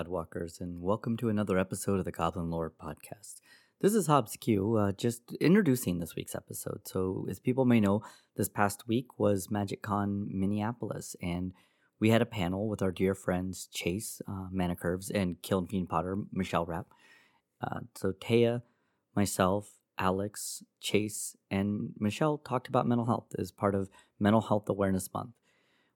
Podwalkers, and welcome to another episode of the Goblin Lore Podcast. This is Hobbs Q, uh, just introducing this week's episode. So, as people may know, this past week was Magic Con Minneapolis, and we had a panel with our dear friends Chase uh, Manacurves and Kiln Fiend Potter Michelle Rapp. Uh, so, Taya, myself, Alex, Chase, and Michelle talked about mental health as part of Mental Health Awareness Month.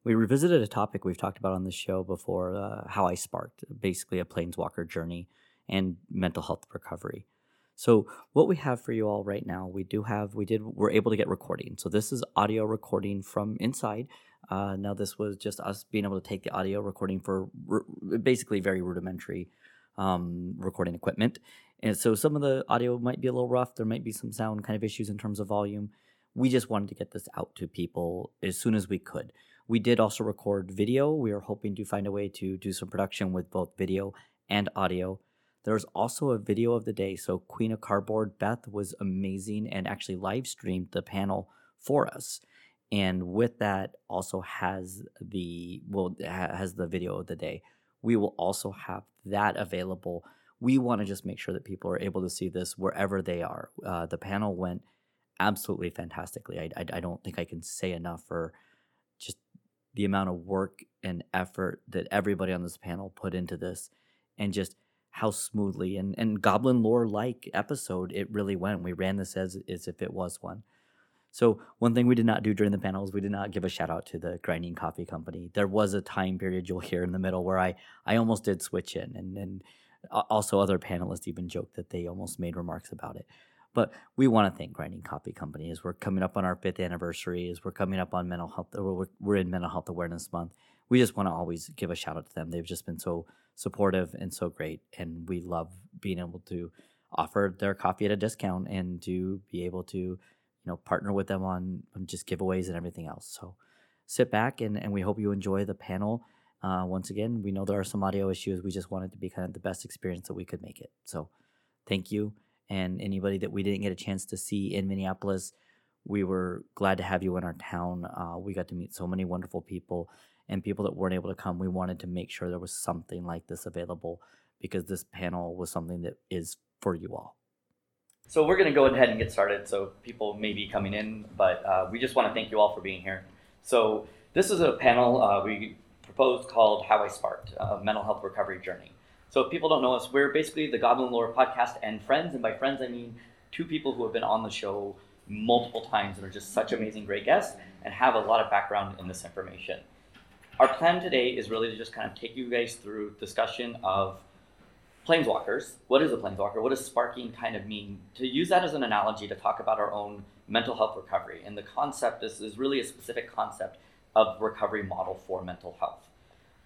We revisited a topic we've talked about on the show before uh, how I sparked, basically a planeswalker journey and mental health recovery. So what we have for you all right now, we do have, we did, we're able to get recording. So this is audio recording from inside. Uh, now this was just us being able to take the audio recording for r- basically very rudimentary um, recording equipment. And so some of the audio might be a little rough. There might be some sound kind of issues in terms of volume. We just wanted to get this out to people as soon as we could. We did also record video. We are hoping to find a way to do some production with both video and audio. There's also a video of the day. So, Queen of Cardboard, Beth was amazing and actually live streamed the panel for us. And with that, also has the well has the video of the day. We will also have that available. We want to just make sure that people are able to see this wherever they are. Uh, the panel went absolutely fantastically. I, I, I don't think I can say enough for the amount of work and effort that everybody on this panel put into this, and just how smoothly and, and goblin lore like episode it really went. We ran this as, as if it was one. So one thing we did not do during the panels, we did not give a shout out to the grinding coffee company. There was a time period you'll hear in the middle where I, I almost did switch in and, and also other panelists even joked that they almost made remarks about it. But we want to thank Grinding Coffee Company as we're coming up on our fifth anniversary, as we're coming up on mental health, we're, we're in Mental Health Awareness Month. We just want to always give a shout out to them. They've just been so supportive and so great. And we love being able to offer their coffee at a discount and to be able to, you know, partner with them on, on just giveaways and everything else. So sit back and, and we hope you enjoy the panel. Uh, once again, we know there are some audio issues. We just wanted to be kind of the best experience that we could make it. So thank you. And anybody that we didn't get a chance to see in Minneapolis, we were glad to have you in our town. Uh, we got to meet so many wonderful people and people that weren't able to come, we wanted to make sure there was something like this available because this panel was something that is for you all. So we're going to go ahead and get started. So people may be coming in, but uh, we just want to thank you all for being here. So this is a panel uh, we proposed called How I Sparked, a Mental Health Recovery Journey. So if people don't know us, we're basically the Goblin Lore podcast and friends, and by friends I mean two people who have been on the show multiple times and are just such amazing, great guests and have a lot of background in this information our plan today is really to just kind of take you guys through discussion of planeswalkers. What is a planeswalker? What does sparking kind of mean? To use that as an analogy to talk about our own mental health recovery. And the concept is, is really a specific concept of recovery model for mental health.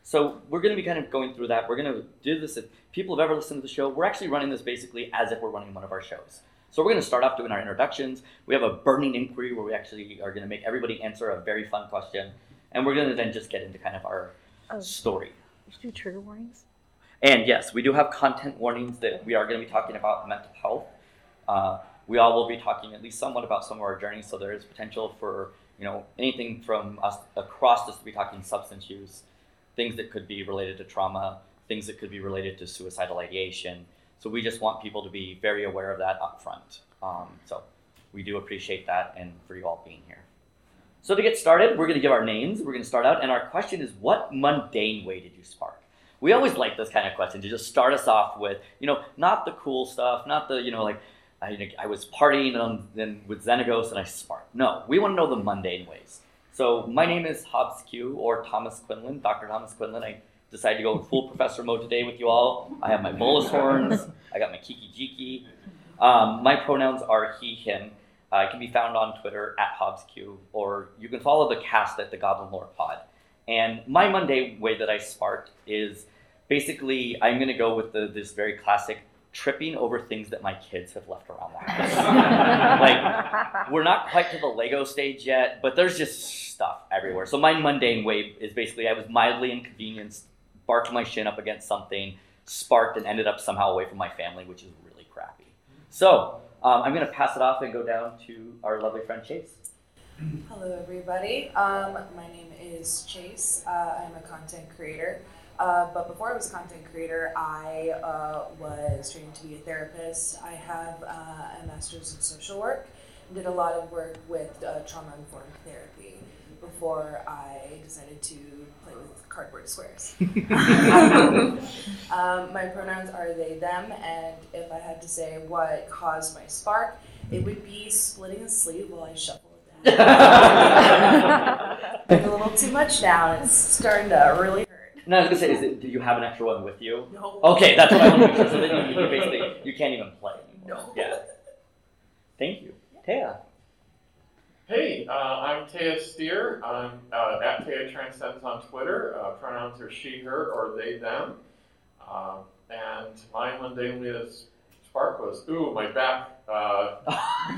So we're going to be kind of going through that. We're going to do this. If people have ever listened to the show, we're actually running this basically as if we're running one of our shows. So we're going to start off doing our introductions. We have a burning inquiry where we actually are going to make everybody answer a very fun question and we're going to then just get into kind of our oh. story. You do trigger warnings. And yes, we do have content warnings that we are going to be talking about mental health. Uh, we all will be talking at least somewhat about some of our journeys, so there is potential for you know anything from us across this to be talking substance use, things that could be related to trauma, things that could be related to suicidal ideation. So we just want people to be very aware of that up front. Um, so we do appreciate that and for you all being here. So to get started, we're going to give our names. We're going to start out, and our question is, what mundane way did you spark? We always like this kind of question to just start us off with, you know, not the cool stuff, not the, you know, like I, I was partying on, then with Xenagos and I sparked. No, we want to know the mundane ways. So my name is Hobbs Q or Thomas Quinlan, Dr. Thomas Quinlan. I decided to go full professor mode today with you all. I have my Bolas horns. I got my Kiki-Jiki. Um, my pronouns are he, him. Uh, it can be found on Twitter at HobbsQ, or you can follow the cast at the Goblin Lore Pod. And my Monday way that I sparked is basically I'm going to go with the, this very classic tripping over things that my kids have left around the house. like we're not quite to the Lego stage yet, but there's just stuff everywhere. So my mundane way is basically I was mildly inconvenienced, barked my shin up against something, sparked, and ended up somehow away from my family, which is really crappy. So um, I'm going to pass it off and go down to our lovely friend Chase. Hello, everybody. Um, my name is Chase. Uh, I'm a content creator. Uh, but before I was a content creator, I uh, was trained to be a therapist. I have uh, a master's in social work. Did a lot of work with uh, trauma informed therapy before I decided to play with cardboard squares. um, my pronouns are they, them, and if I had to say what caused my spark, it would be splitting a sleeve while I shuffle a little too much now. It's starting to really hurt. No, I was gonna say, is it, do you have an extra one with you? No. Okay, that's what I want to make sure. So then you, you basically you can't even play anymore. No. Yeah. Thank you, Taya. Hey, uh, I'm Taya Steer. I'm uh, at Taya Transcends on Twitter. Uh, pronouns are she, her, or they, them. Um, and my mundanely spark was, ooh, my back. Uh,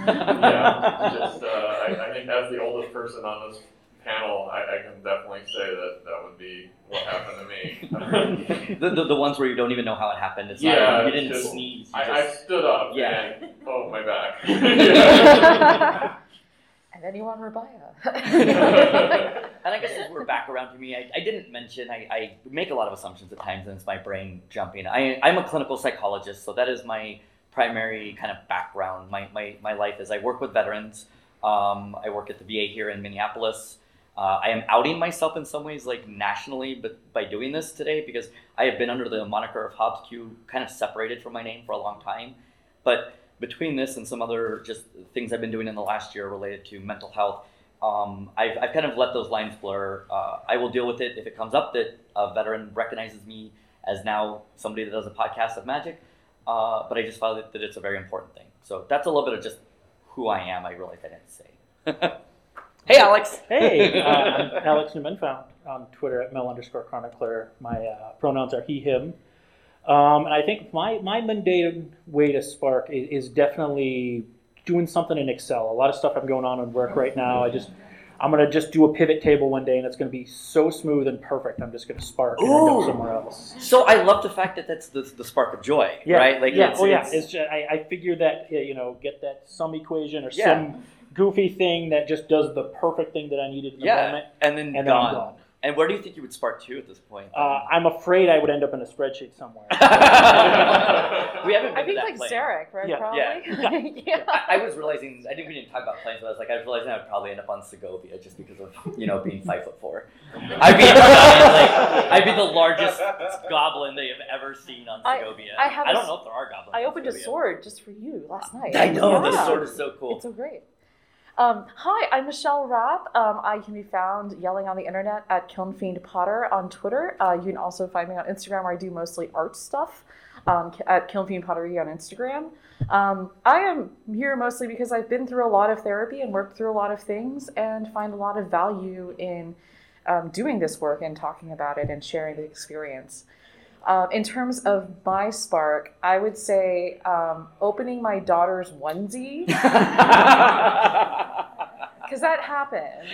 yeah, just uh, I, I think as the oldest person on this panel, I, I can definitely say that that would be what happened to me. the, the the ones where you don't even know how it happened. It's Yeah, not, you didn't just- sneeze. You I, just, I stood up Yeah. and oh my back. and then you want Rabaya. And I guess as we're back around to me, I, I didn't mention, I, I make a lot of assumptions at times, and it's my brain jumping. I, I'm a clinical psychologist, so that is my primary kind of background. My, my, my life is I work with veterans. Um, I work at the VA here in Minneapolis. Uh, I am outing myself in some ways, like nationally, but by doing this today, because I have been under the moniker of Hobbs Q, kind of separated from my name for a long time. But between this and some other just things I've been doing in the last year related to mental health, um, I've, I've kind of let those lines blur. Uh, I will deal with it if it comes up that a veteran recognizes me as now somebody that does a podcast of magic. Uh, but I just found that, that it's a very important thing. So that's a little bit of just who I am. I realized I didn't say. hey, Alex. Hey, uh, I'm Alex Newman, found on Twitter at Mel underscore chronicler. My uh, pronouns are he, him. Um, and I think my, my mundane way to spark is, is definitely doing something in Excel. A lot of stuff I'm going on in work right now. I just, I'm going to just do a pivot table one day and it's going to be so smooth and perfect. I'm just going to spark and end Ooh. up somewhere else. So I love the fact that that's the, the spark of joy, Yeah, right? Like, yeah, it's, oh yeah. it's- It's just, I, I figured that you know get that sum equation or Yeah. some goofy thing that just does the perfect thing that I needed in the yeah, moment, and then and then gone. I'm gone. And where do you think you would spark to at this point? Uh, I'm afraid I would end up in a spreadsheet somewhere. we haven't been I to think that like plane. Zarek, right? Yeah. Probably. Yeah. I, I was realizing I didn't we didn't talk about planes, but I was like I was realizing I would probably end up on Segovia just because of you know being five foot four. I'd be like, I'd be the largest goblin they have ever seen on I- Segovia. I have I don't s- know if there are goblins. I on opened a sword just for you last night. I know the sword is so cool. It's so great. Um, hi, I'm Michelle Rapp. Um, I can be found yelling on the internet at Kiln Fiend Potter on Twitter. Uh, you can also find me on Instagram where I do mostly art stuff um, at Kiln Fiend Pottery on Instagram. Um, I am here mostly because I've been through a lot of therapy and worked through a lot of things and find a lot of value in um, doing this work and talking about it and sharing the experience. Um, in terms of my spark, I would say um, opening my daughter's onesie because that happened.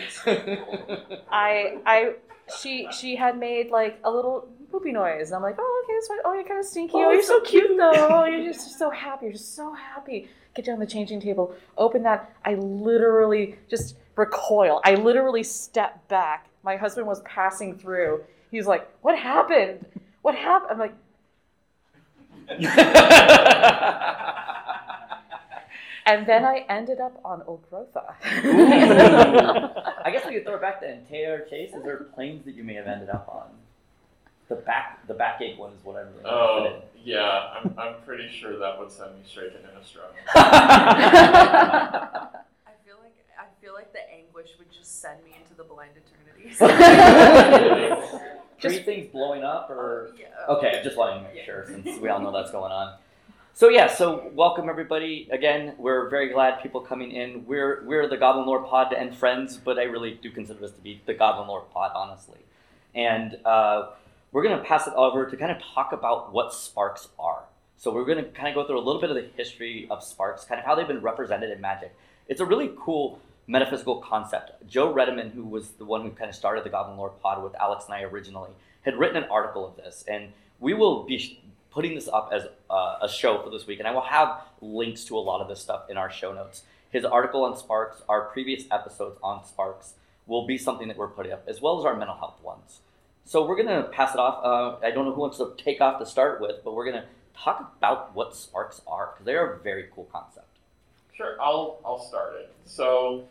I I she she had made like a little poopy noise, and I'm like, oh okay, that's fine. Oh, you're kind of stinky. Oh, Oh, you're so so cute though. Oh, you're just so happy. You're just so happy. Get down the changing table. Open that. I literally just recoil. I literally step back. My husband was passing through. He's like, what happened? What happened? I'm like. And then I ended up on Ogrotha. I guess we could throw it back then. Taylor Chase, is there planes that you may have ended up on? The back, the backache one is what I'm really Oh, interested yeah, I'm, I'm pretty sure that would send me straight to Innistrad. I feel like I feel like the anguish would just send me into the blind eternities. Three things blowing up, or yeah. okay, just wanting to make sure since we all know that's going on. So yeah, so welcome everybody again. We're very glad people coming in. We're we're the Goblin Lore Pod and friends, but I really do consider this to be the Goblin Lore Pod, honestly. And uh, we're gonna pass it over to kind of talk about what sparks are. So we're gonna kind of go through a little bit of the history of sparks, kind of how they've been represented in magic. It's a really cool metaphysical concept. Joe Redeman, who was the one who kind of started the Goblin Lore Pod with Alex and I originally, had written an article of this, and we will be putting this up as uh, a show for this week, and I will have links to a lot of this stuff in our show notes. His article on Sparks, our previous episodes on Sparks, will be something that we're putting up, as well as our mental health ones. so we're gonna pass it off. Uh, I don't know who wants to take off to start with, but we're gonna talk about what sparks are because they are a very cool concept. Sure, I'll I'll start it. So,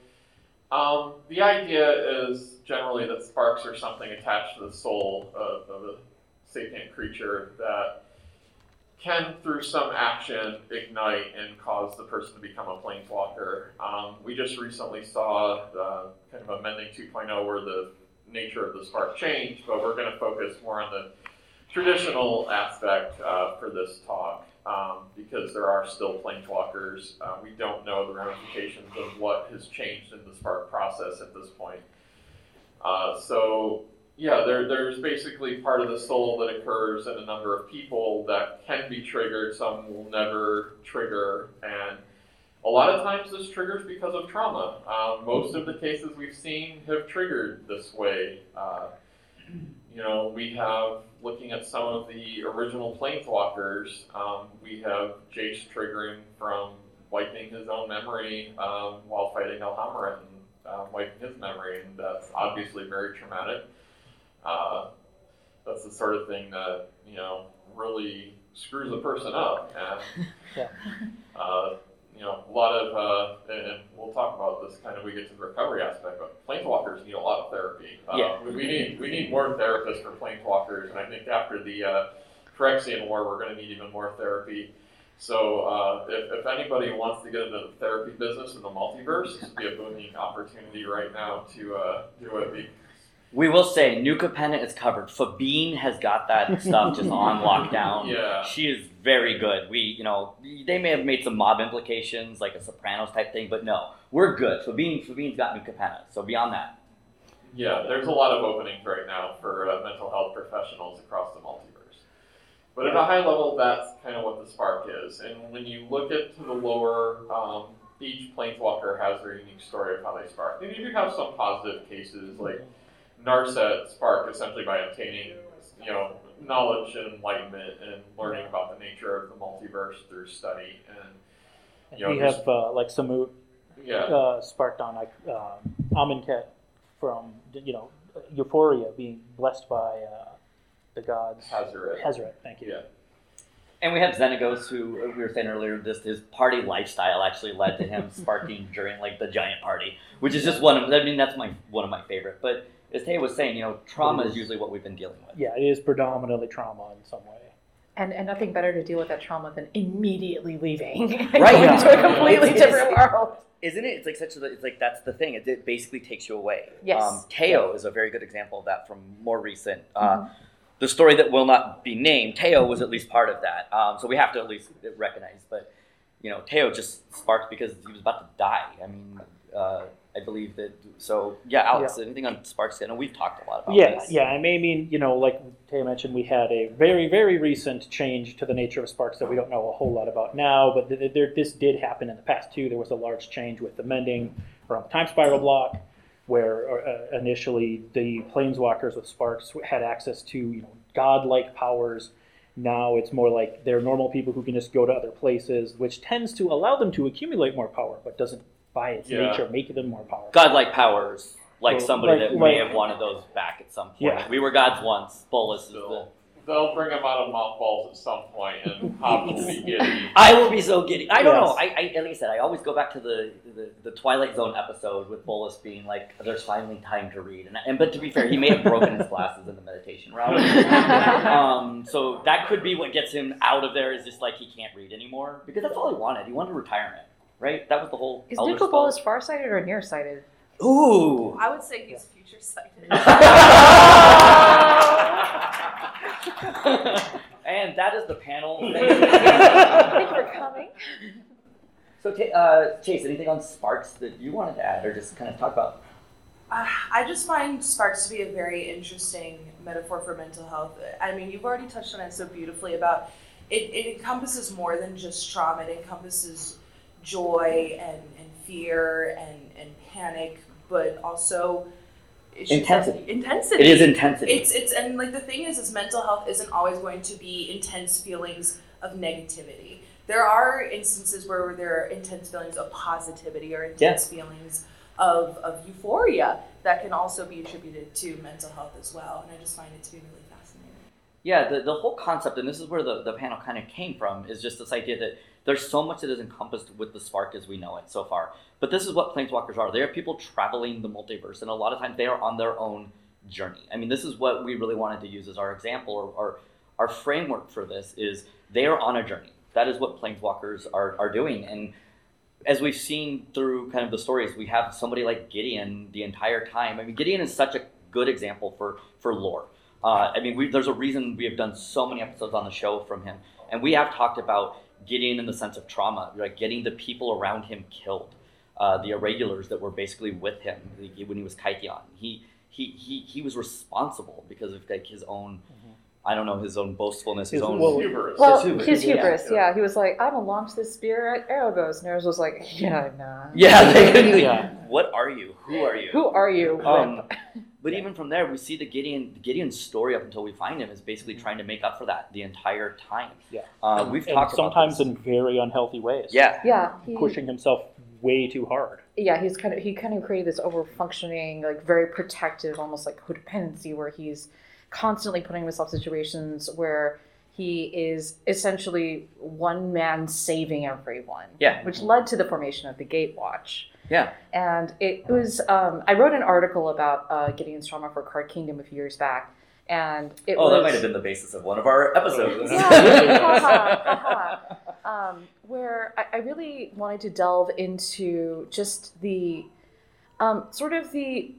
um, the idea is generally that sparks are something attached to the soul of, of a sapient creature that can, through some action, ignite and cause the person to become a planeswalker. Um, we just recently saw the, kind of a mending 2.0 where the nature of the spark changed, but we're going to focus more on the traditional aspect uh, for this talk um, because there are still planeswalkers. Uh, we don't know the ramifications of what has changed in the spark process at this point. Uh, so yeah, there, there's basically part of the soul that occurs in a number of people that can be triggered. Some will never trigger, and a lot of times this triggers because of trauma. Um, most of the cases we've seen have triggered this way. Uh, you know, we have looking at some of the original planeswalkers. Um, we have Jace triggering from wiping his own memory um, while fighting Alhammarret and uh, wiping his memory, and that's obviously very traumatic. Uh, that's the sort of thing that you know really screws a person up, and Yeah. uh, you know a lot of uh, and, we'll talk about this kind of we get to the recovery aspect, but planeswalkers need a lot of therapy. Uh, Yeah. we, we need we need more therapists for planeswalkers, and I think after the uh, Phyrexian War, we're going to need even more therapy. So uh, if, if anybody wants to get into the therapy business in the multiverse, this would be a booming opportunity right now to uh, do it. Be- We will say New Capenna is covered. Fabine has got that stuff just on lockdown. Yeah. She is very good. We, you know, they may have made some mob implications, like a Sopranos type thing, but no, we're good. Fabine, Fabine's got New Capenna. So beyond that, Yeah, there's a lot of openings right now for uh, mental health professionals across the multiverse. But at a high level, that's kind of what the spark is. And when you look at to the lower, um, each planeswalker has their unique story of how they spark. And you do have some positive cases, like Narset sparked essentially by obtaining, you know, knowledge and enlightenment and learning about the nature of the multiverse through study. And you know, we have uh, like Samut yeah, uh, sparked on like uh, Amonkhet from you know Euphoria being blessed by uh, the gods. Hazaret. Hazaret, thank you. Yeah. and we have Xenagos, who uh, we were saying earlier, this his party lifestyle actually led to him sparking during like the giant party, which is just one of. I mean, that's my one of my favorite. But as Tay was saying, you know, trauma is usually what we've been dealing with. Yeah, it is predominantly trauma in some way. And, and nothing better to deal with that trauma than immediately leaving Right. going Yeah. into a completely It's- different it's- world. Isn't it? It's like such a. It's like that's the thing. It, it basically takes you away. Yes. Um, Teyo is a very good example of that from more recent. Uh, The story that will not be named. Teyo was at least part of that. Um, so we have to at least recognize. But you know, Teyo just sparked because he was about to die. I mean, uh, I believe that. So yeah, Alex. Anything on sparks? I know we've talked a lot about Yeah, this. yeah. I I mean, you know, like Taya mentioned, we had a very, very recent change to the nature of sparks that we don't know a whole lot about now. But th- th- there, this did happen in the past too. There was a large change with the mending around the time spiral block, where uh, initially the planeswalkers with sparks had access to you know godlike powers. Now it's more like they're normal people who can just go to other places, which tends to allow them to accumulate more power, but doesn't by its Yeah. nature make them more powerful. Godlike powers. Like Well, somebody like- that may like- have wanted those back at some point. Yeah. We were gods once. Bolas is the. They'll, they'll bring him out of mothballs at some point, and Hobbs will be giddy. I will be so giddy. I don't Yes. know. I, I like I said, I always go back to the, the, the Twilight Zone episode with Bolas being like, "There's finally time to read," and, and but to be fair, he may have broken his glasses in the meditation route. um, so that could be what gets him out of there. Is just like he can't read anymore because that's all he wanted. He wanted retirement, right? That was the whole. Is Elder Nicol Scrolls. Bolas farsighted or nearsighted? Ooh. I would say he's future sighted. and that is the panel. Thank you for coming. so, Ta- uh, Chase, anything on Sparks that you wanted to add, or just kind of talk about? Uh, I just find sparks to be a very interesting metaphor for mental health. I mean, you've already touched on it so beautifully about it, it encompasses more than just trauma. It encompasses joy and, and fear and, and panic, but also Intensity. Intensity. It is intensity. It's it's and like the thing is, is mental health isn't always going to be intense feelings of negativity. There are instances where there are intense feelings of positivity or intense feelings of, of euphoria that can also be attributed to mental health as well. And I just find it to be really fascinating. Yeah, the, the whole concept, and this is where the, the panel kind of came from, is just this idea that there's so much that is encompassed with the spark as we know it so far. But this is what planeswalkers are. They are people traveling the multiverse, and a lot of times they are on their own journey. I mean, this is what we really wanted to use as our example or, or our framework for this is they are on a journey. That is what planeswalkers are, are doing. And as we've seen through kind of the stories, we have somebody like Gideon the entire time. I mean, Gideon is such a good example for, for lore. Uh, I mean, we, there's a reason we have done so many episodes on the show from him. And we have talked about Gideon in the sense of trauma, like getting the people around him killed, uh, the irregulars that were basically with him when he was Kytheon. He, he, he, he was responsible because of like his own I don't know his own boastfulness, his, His- own well, Hubris. Well, hubris, his hubris, yeah. He was like, I'm gonna launch this spear at Erebos. And Erebos was like, Yeah, nah. yeah. They, Yeah. What are you? Who are you? Who are you? Um, but even from there, we see the Gideon Gideon's story up until we find him is basically trying to make up for that the entire time. Yeah. uh, we've and talked sometimes about in very unhealthy ways. yeah, yeah, he, pushing himself way too hard. yeah, he's kind of he kind of created this over functioning, like very protective, almost like codependency, where he's constantly putting himself in situations where he is essentially one man saving everyone. Yeah. Which led to the formation of the Gatewatch. Yeah. And it was um, I wrote an article about uh, Gideon's trauma for Card Kingdom a few years back. And it Oh, was that might have been the basis of one of our episodes. Yeah, haha, haha. um, where I, I really wanted to delve into just the um, sort of the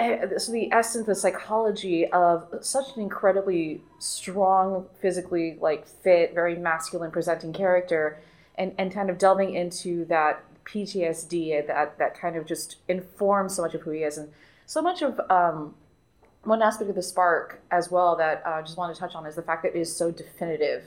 so the essence, the psychology of such an incredibly strong, physically like fit, very masculine presenting character, and and kind of delving into that PTSD that that kind of just informs so much of who he is, and so much of um, one aspect of the spark as well that uh, I just want to touch on is the fact that it is so definitive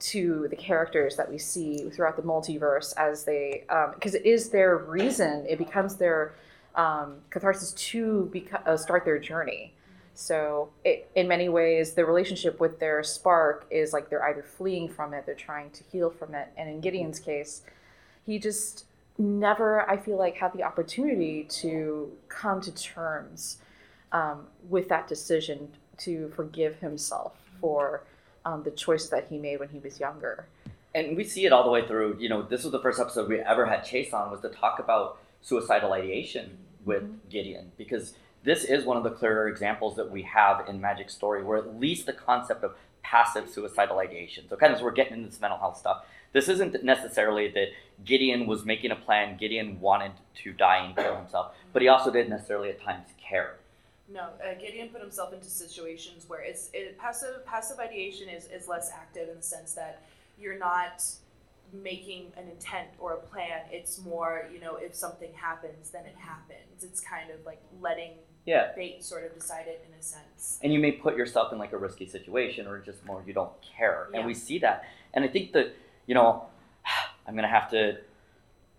to the characters that we see throughout the multiverse as they because it is their reason. It becomes their um, catharsis to uh, start their journey. So it, in many ways the relationship with their spark is like they're either fleeing from it they're trying to heal from it. And in gideon's case he just never i feel like had the opportunity to come to terms um, with that decision to forgive himself for um, the choices that he made when he was younger. and we see it all the way through. You know, this was the first episode we ever had Chase on was to talk about suicidal ideation with Gideon because this is one of the clearer examples that we have in Magic Story, where at least the concept of passive suicidal ideation. So, kind of, as we're getting into this mental health stuff. This isn't necessarily that Gideon was making a plan. Gideon wanted to die and kill himself, but he also didn't necessarily at times care. No, uh, Gideon put himself into situations where it's it, passive passive ideation is, is less active in the sense that you're not making an intent or a plan. It's more, you know, if something happens, then it happens. It's kind of like letting Yeah. fate sort of decide it in a sense. and you may put yourself in like a risky situation or just more you don't care. Yeah. and we see that. And i think that you know i'm gonna have to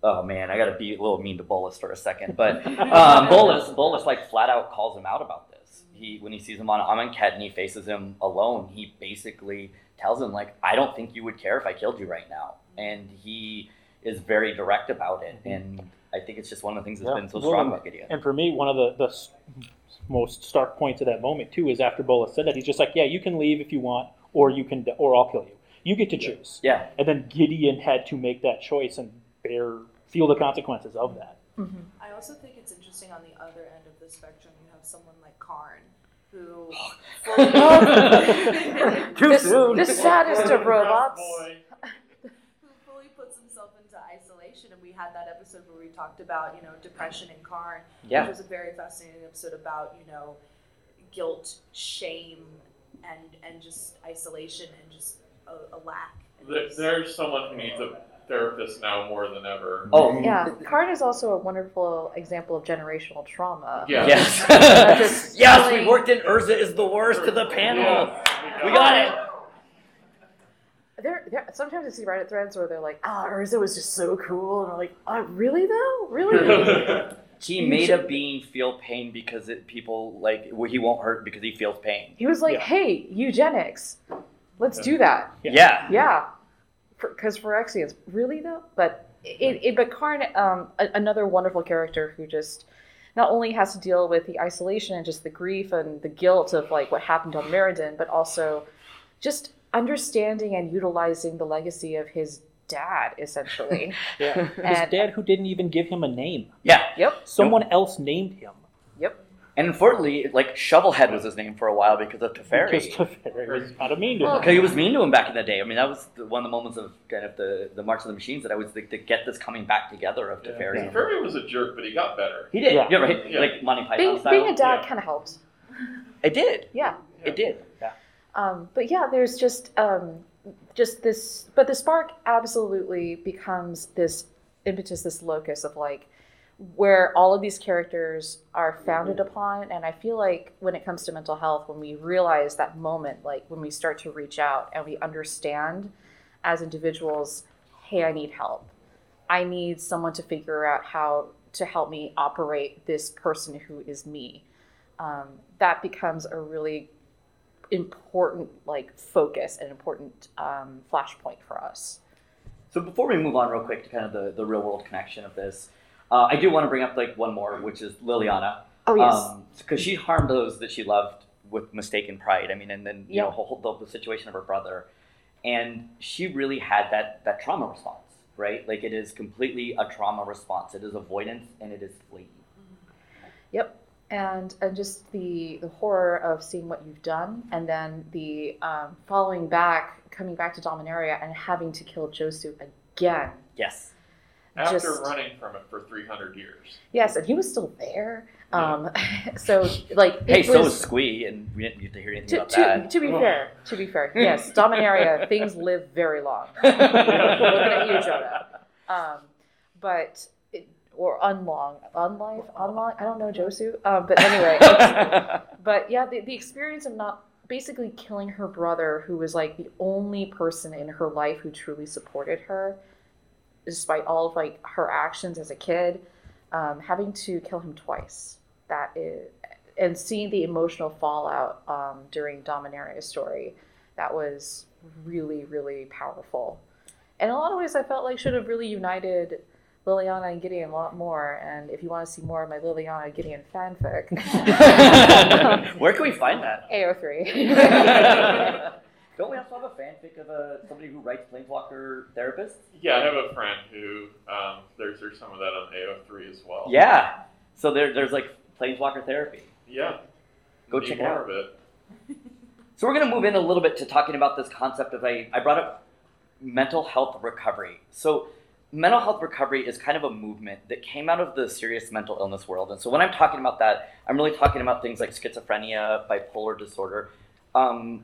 oh man i gotta be a little mean to bolas for a second but um, bolas bolas like flat out calls him out about this. Mm-hmm. He when he sees him on amonkhet and he faces him alone he basically tells him like i don't think you would care if i killed you right now. Mm-hmm. And he is very direct about it. Mm-hmm. And i think it's just one of the things that's Mm-hmm. Yeah. been so strong and- about gideon And for me, one of the, the most stark points of that moment too is after Bola said that he's just like, yeah, you can leave if you want, or you can, or I'll kill you. You get to choose. yeah And then Gideon had to make that choice and bear feel the consequences of that. I also think it's interesting on the other end of the spectrum, you have someone like Karn, who Too This- soon. The saddest of robots. who fully puts himself into isolation. And we had that episode where we talked about, you know, depression in Karn, Yeah. which was a very fascinating episode about, you know, guilt, shame, and and just isolation and just a, a lack. There- There's someone who needs a therapist now more than ever. oh Yeah, Karn is also a wonderful example of generational trauma. Yeah. Yes. Just yes, we worked in Urza is the worst to the panel. Yeah, We got it. There, there, sometimes I see Reddit threads where they're like, "Ah, Urza was just so cool," and I'm like, "Uh, really though? Really?" He made a being feel pain because it, people like well, he won't hurt because he feels pain. he was like, Yeah. "Hey, eugenics, let's do that." Yeah. Yeah. Yeah, because for, Phyrexians, really though. But it, it but Karn, um, a, another wonderful character who just not only has to deal with the isolation and just the grief and the guilt of like what happened on Mirrodin, but also just understanding and utilizing the legacy of his dad, essentially. Yeah. His And- dad, uh, who didn't even give him a name, Yeah. yep, someone else named him. yep. And unfortunately, like Shovelhead was his name for a while because of Teferi. Because Teferi was kind of mean to him. Because he was mean to him back in the day. I mean, that was the, one of the moments of kind of the, the March of the Machines that I was like, to get this coming back together of Yeah. Teferi. Teferi was a jerk, but he got better. He did. Yeah. Yeah, right. Yeah. Like Monty Python Being, style. being a dad Yeah. kind of helped. it did. Yeah. It did. Um, but yeah, there's just um, just this. But the spark absolutely becomes this impetus, this locus of like where all of these characters are founded upon. And I feel like when it comes to mental health, when we realize that moment, like when we start to reach out and we understand as individuals, hey, I need help. I need someone to figure out how to help me operate this person who is me. Um, that becomes a really important like focus and important um, flashpoint for us. So before we move on real quick to kind of the, the real world connection of this, uh, I do want to bring up like one more, which is Liliana. Oh yes, Because she harmed those that she loved with mistaken pride. I mean, and then you Yeah. know whole, the, the situation of her brother, and she really had that that trauma response, right? Like it is completely a trauma response. It is avoidance and it is flee. And and just the the horror of seeing what you've done, and then the um, following back, coming back to Dominaria and having to kill Josu again. Yes. After Just- running from it for 300 years. Yes, and he was still there. Um, so like it Hey, so was- was Squee, and we didn't get to hear anything to, about to, that. to be Oh. fair, to be fair, yes, Dominaria things live very long. Looking at you, Jonah. Um, but it, or unlong, unlife, unlong. I don't know Josu. Um, but anyway, but yeah, the, the experience of not basically killing her brother, who was like the only person in her life who truly supported her, despite all of like her actions as a kid, um, having to kill him twice. That is, and seeing the emotional fallout um, during Dominaria's story, that was really, really powerful. And in a lot of ways, I felt like should have really united Liliana and Gideon a lot more. And if you want to see more of my Liliana Gideon fanfic, Where can we find that? AO3. Don't we also have a fanfic of a, somebody who writes Planeswalker therapists? Yeah, I have a friend who, um, there's, there's some of that on AO3 as well. Yeah. So there, there's like Planeswalker therapy. Yeah. Go Need check it out. of it. So we're going to move in a little bit to talking about this concept of a. I brought up mental health recovery. So mental health recovery is kind of a movement that came out of the serious mental illness world. And so when I'm talking about that, I'm really talking about things like schizophrenia, bipolar disorder, um,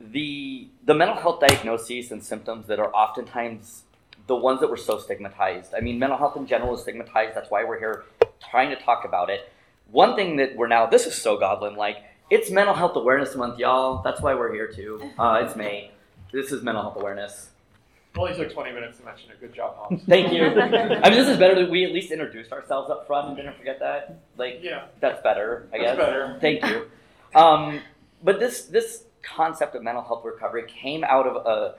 the the mental health diagnoses and symptoms that are oftentimes the ones that were so stigmatized. I mean, mental health in general is stigmatized. That's why we're here trying to talk about it. One thing that we're now, this is so goblin like. It's Mental Health Awareness Month, y'all. That's why we're here too. Uh, it's May. This is mental health awareness. Only took 20 minutes to mention it. Good job, Hobbs. Thank you. I mean, this is better that we at least introduced ourselves up front and didn't forget that. Like, Yeah, that's better, I guess. that's better. Thank you. Um, but this this concept of mental health recovery came out of a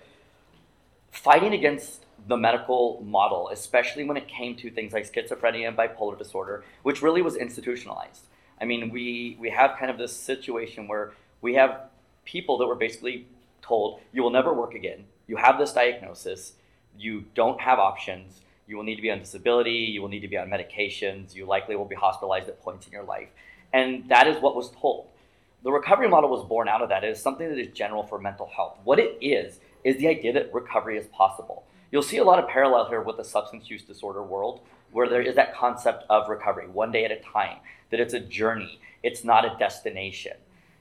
fighting against the medical model, especially when it came to things like schizophrenia and bipolar disorder, which really was institutionalized. I mean, we we have kind of this situation where we have people that were basically told, "You will never work again. You have this diagnosis. You don't have options." You will need to be on disability. You will need to be on medications. You likely will be hospitalized at points in your life. And that is what was told. The recovery model was born out of that. It is something that is general for mental health. What it is, is the idea that recovery is possible. You'll see a lot of parallel here with the substance use disorder world, where there is that concept of recovery, one day at a time, that it's a journey, it's not a destination.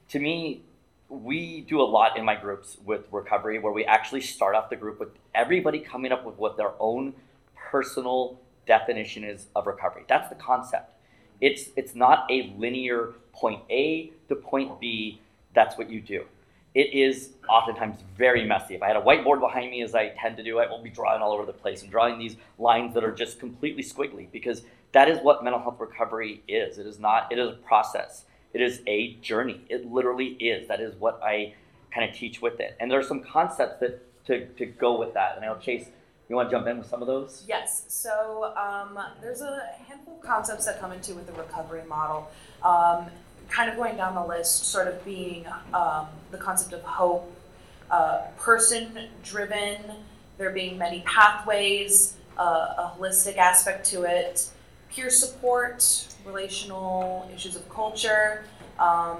To me, we do a lot in my groups with recovery where we actually start off the group with everybody coming up with what their own personal definition is of recovery. That's the concept. It's it's not a linear point A to point B. That's what you do. It is oftentimes very messy. If I had a whiteboard behind me, as I tend to do, I will be drawing all over the place and drawing these lines that are just completely squiggly because that is what mental health recovery is. It is not. It is a process. It is a journey. It literally is. That is what I kind of teach with it. And there are some concepts that to, to go with that. And I'll chase You want to jump in with some of those? Yes. So um, there's a handful of concepts that come into with the recovery model. Um, kind of going down the list, sort of being um, the concept of hope, uh, person driven, there being many pathways, uh, a holistic aspect to it, peer support, relational issues of culture, um,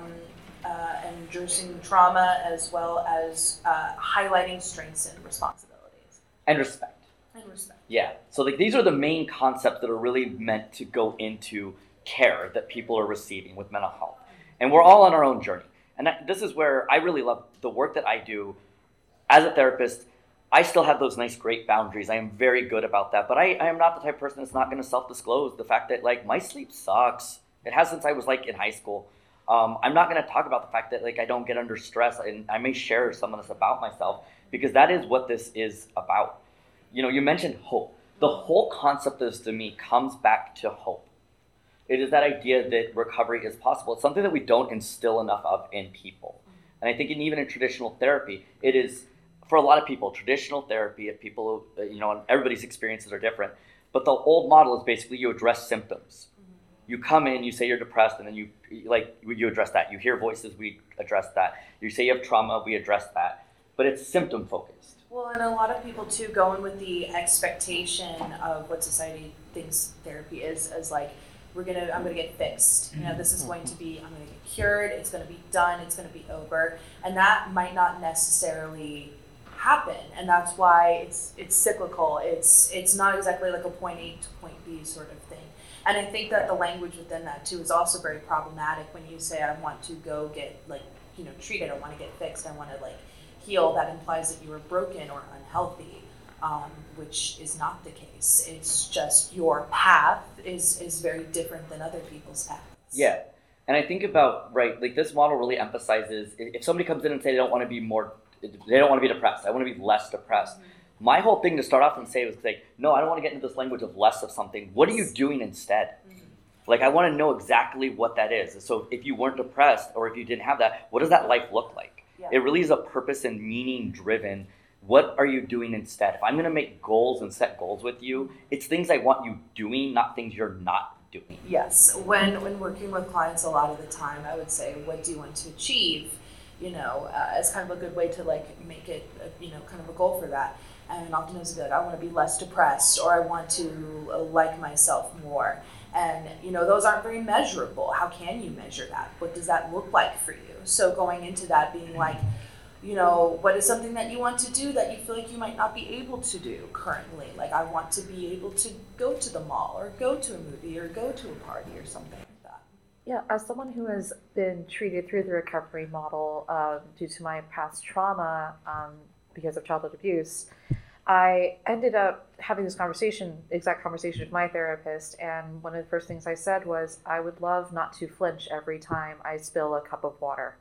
uh, and addressing trauma, as well as uh, highlighting strengths and responsibilities And respect. and respect. Yeah. So like these are the main concepts that are really meant to go into care that people are receiving with mental health. And we're all on our own journey. And that, this is where I really love the work that I do as a therapist. I still have those nice, great boundaries. I am very good about that. But I, I am not the type of person that's not going to self disclose the fact that, like, my sleep sucks. It has since I was, like, in high school. Um, I'm not going to talk about the fact that, like, I don't get under stress. And I may share some of this about myself because that is what this is about. You know, you mentioned hope. The whole concept of this to me comes back to hope. It is that idea that recovery is possible. It's something that we don't instill enough of in people. And I think in, even in traditional therapy, it is for a lot of people, traditional therapy, if people, uh, you know, and everybody's experiences are different. But the old model is basically you address symptoms. You come in, you say you're depressed, and then you like you address that. You hear voices, we address that. You say you have trauma, we address that. But it's symptom focused. Well, and a lot of people too go in with the expectation of what society thinks therapy is as like we're gonna I'm gonna get fixed. You know, this is going to be I'm gonna get cured. It's gonna be done. It's gonna be over, and that might not necessarily happen. And that's why it's it's cyclical. It's it's not exactly like a point A to point B sort of thing. And I think that the language within that too is also very problematic when you say I want to go get like you know treated. I want to get fixed. I want to like heal, that implies that you are broken or unhealthy, um, which is not the case. It's just your path is is very different than other people's paths. Yeah. And I think about, right, like this model really emphasizes if somebody comes in and say they don't want to be more, they don't want to be depressed, I want to be less depressed. Mm-hmm. My whole thing to start off and say was like, no, I don't want to get into this language of less of something. What are you doing instead? Mm-hmm. Like, I want to know exactly what that is. So, if you weren't depressed or if you didn't have that, what does that life look like? Yeah. It really is a purpose and meaning driven. What are you doing instead? If I'm going to make goals and set goals with you, it's things I want you doing, not things you're not doing. Yes, when when working with clients, a lot of the time, I would say, "What do you want to achieve?" You know, uh, as kind of a good way to like make it, uh, you know, kind of a goal for that. And often it's like, "I want to be less depressed," or "I want to uh, like myself more." And you know, those aren't very measurable. How can you measure that? What does that look like for you? So going into that, being like, you know, what is something that you want to do that you feel like you might not be able to do currently? Like, I want to be able to go to the mall or go to a movie or go to a party or something. Yeah, as someone who has been treated through the recovery model um, due to my past trauma um, because of childhood abuse, I ended up having this conversation, exact conversation with my therapist. And one of the first things I said was, I would love not to flinch every time I spill a cup of water.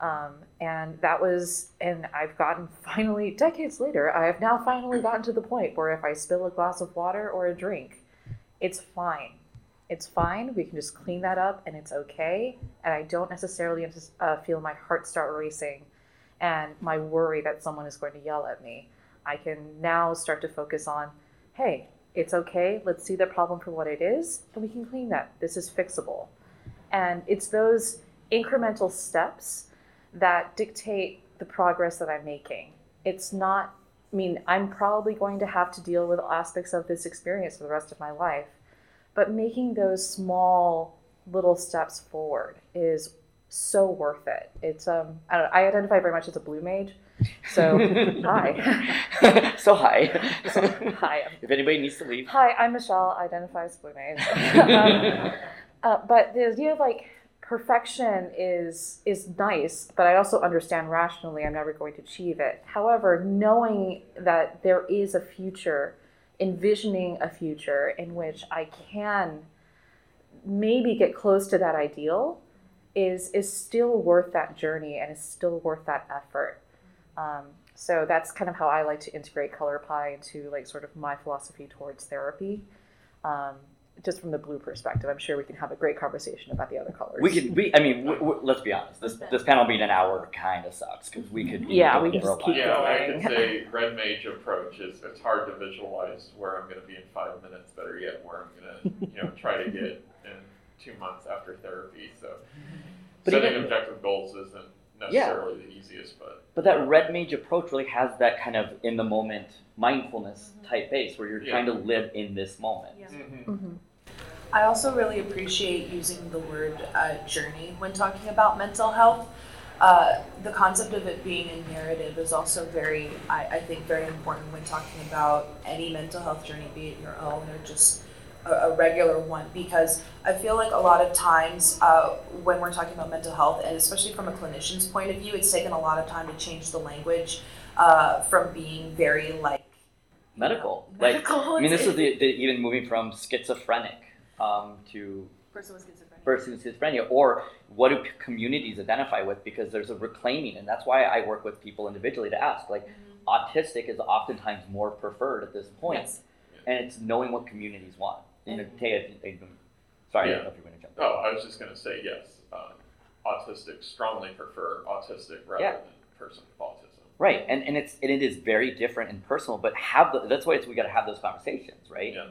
Um, and that was, and I've gotten finally, decades later, I have now finally gotten to the point where if I spill a glass of water or a drink, it's fine. It's fine. We can just clean that up and it's okay. And I don't necessarily uh, feel my heart start racing and my worry that someone is going to yell at me. I can now start to focus on, hey, it's okay. Let's see the problem for what it is, and we can clean that. This is fixable. And it's those incremental steps that dictate the progress that I'm making. It's not, I mean, I'm probably going to have to deal with aspects of this experience for the rest of my life, but making those small little steps forward is so worth it. It's um I don't know, I identify very much as a blue mage. So hi. so hi. So, hi. if anybody needs to leave. Hi, I'm Michelle, I identify as blue mage. um, uh, but the idea of like perfection is is nice, but I also understand rationally I'm never going to achieve it. However, knowing that there is a future, envisioning a future in which I can maybe get close to that ideal is is still worth that journey and is still worth that effort. Um, so that's kind of how I like to integrate color pie into like sort of my philosophy towards therapy. Um, just from the blue perspective. I'm sure we can have a great conversation about the other colors. We could, we, I mean, w- w- let's be honest. This this panel being an hour kind of sucks because we could. Yeah, we for just a keep while. Yeah, I going. could say red mage approach is it's hard to visualize where I'm going to be in five minutes. Better yet, where I'm going to you know try to get in two months after therapy. So But setting even- objective goals isn't necessarily the easiest, but But that red mage approach really has that kind of in the moment mindfulness type base where you're Yeah. trying to live in this moment. Yeah. Mhm. I also really appreciate using the word uh, journey when talking about mental health. Uh, the concept of it being a narrative is also very, I, I think, very important when talking about any mental health journey, be it your own or just a, a regular one. Because I feel like a lot of times uh, when we're talking about mental health, and especially from a clinician's point of view, it's taken a lot of time to change the language uh, from being very like Medical, you know, like medical. I mean, this is the, the even moving from schizophrenic um, to person with schizophrenia. person with schizophrenia, or what do p- communities identify with? Because there's a reclaiming, and that's why I work with people individually to ask. Like, autistic is oftentimes more preferred at this point, Yes. and it's knowing what communities want. You And- Taya, I- I- sorry, I don't know if you're going to jump. in. oh, I was just going to say yes. Uh, autistic strongly prefer autistic rather Yeah. than person with autism. Right, and, and it's and it is very different and personal, but have the, that's why it's, we got to have those conversations, right? Yeah.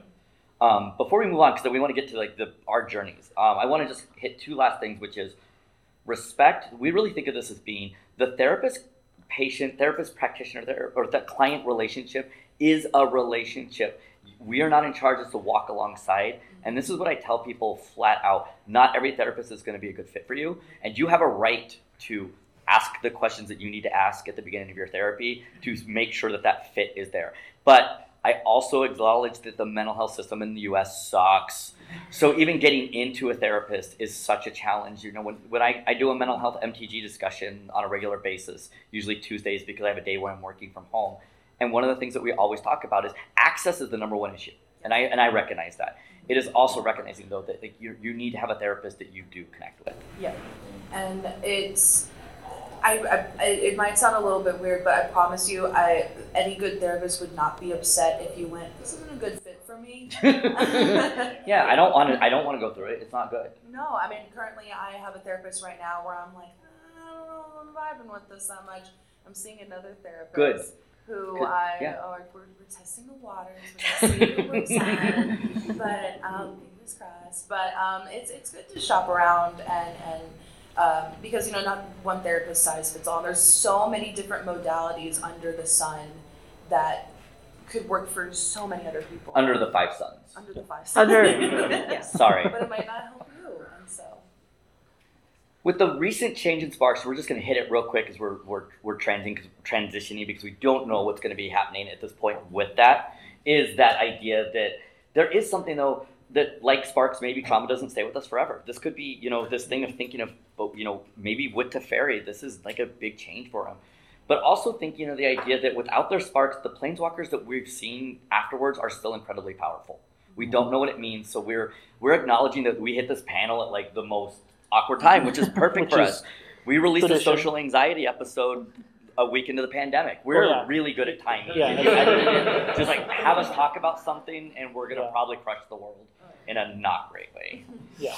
Um, before we move on, because we want to get to like the our journeys, um, I want to just hit two last things, which is respect. We really think of this as being the therapist, patient, therapist, practitioner, ther- or the client relationship is a relationship. We are not in charge as to walk alongside, mm-hmm. and this is what I tell people flat out: not every therapist is going to be a good fit for you, and you have a right to ask the questions that you need to ask at the beginning of your therapy to mm-hmm. make sure that that fit is there. But I also acknowledge that the mental health system in the US sucks. So even getting into a therapist is such a challenge. You know, when, when I, I do a mental health MTG discussion on a regular basis, usually Tuesdays because I have a day where I'm working from home. And one of the things that we always talk about is access is the number one issue. And I and I recognize that. It is also recognizing though that like, you, you need to have a therapist that you do connect with. Yeah, and it's. I, I, it might sound a little bit weird, but I promise you, I any good therapist would not be upset if you went. This isn't a good fit for me. yeah, I don't want to I don't want to go through it. It's not good. No, I mean currently I have a therapist right now where I'm like, I don't know, I'm vibing with this that much. I'm seeing another therapist. Good. Who I yeah. oh, we're, we're testing the waters. We're gonna see if it works out. But um, fingers crossed. But um, it's it's good to shop around and and um, because you know not one therapist size fits all. There's so many different modalities under the sun that could work for so many other people. Under the five suns. under the five. suns. Under- yes. Sorry. But it might not help you, and so. With the recent change in Sparks, we're just going to hit it real quick as we're, we're, we're transitioning, because we don't know what's going to be happening at this point with that. Is that idea that there is something, though, that like Sparks, maybe trauma doesn't stay with us forever. This could be, you know, this thing of thinking of, oh, you know, maybe with Teferi, this is like a big change for him. But also thinking of the idea that without their Sparks, the Planeswalkers that we've seen afterwards are still incredibly powerful. We don't know what it means, so we're we're acknowledging that we hit this panel at like the most awkward time, which is perfect Which for is us. We released tradition. a social anxiety episode a week into the pandemic. We're Oh, yeah. really good at timing. Yeah. Just like have us talk about something, and we're gonna Yeah. probably crush the world in a not great way. Yeah.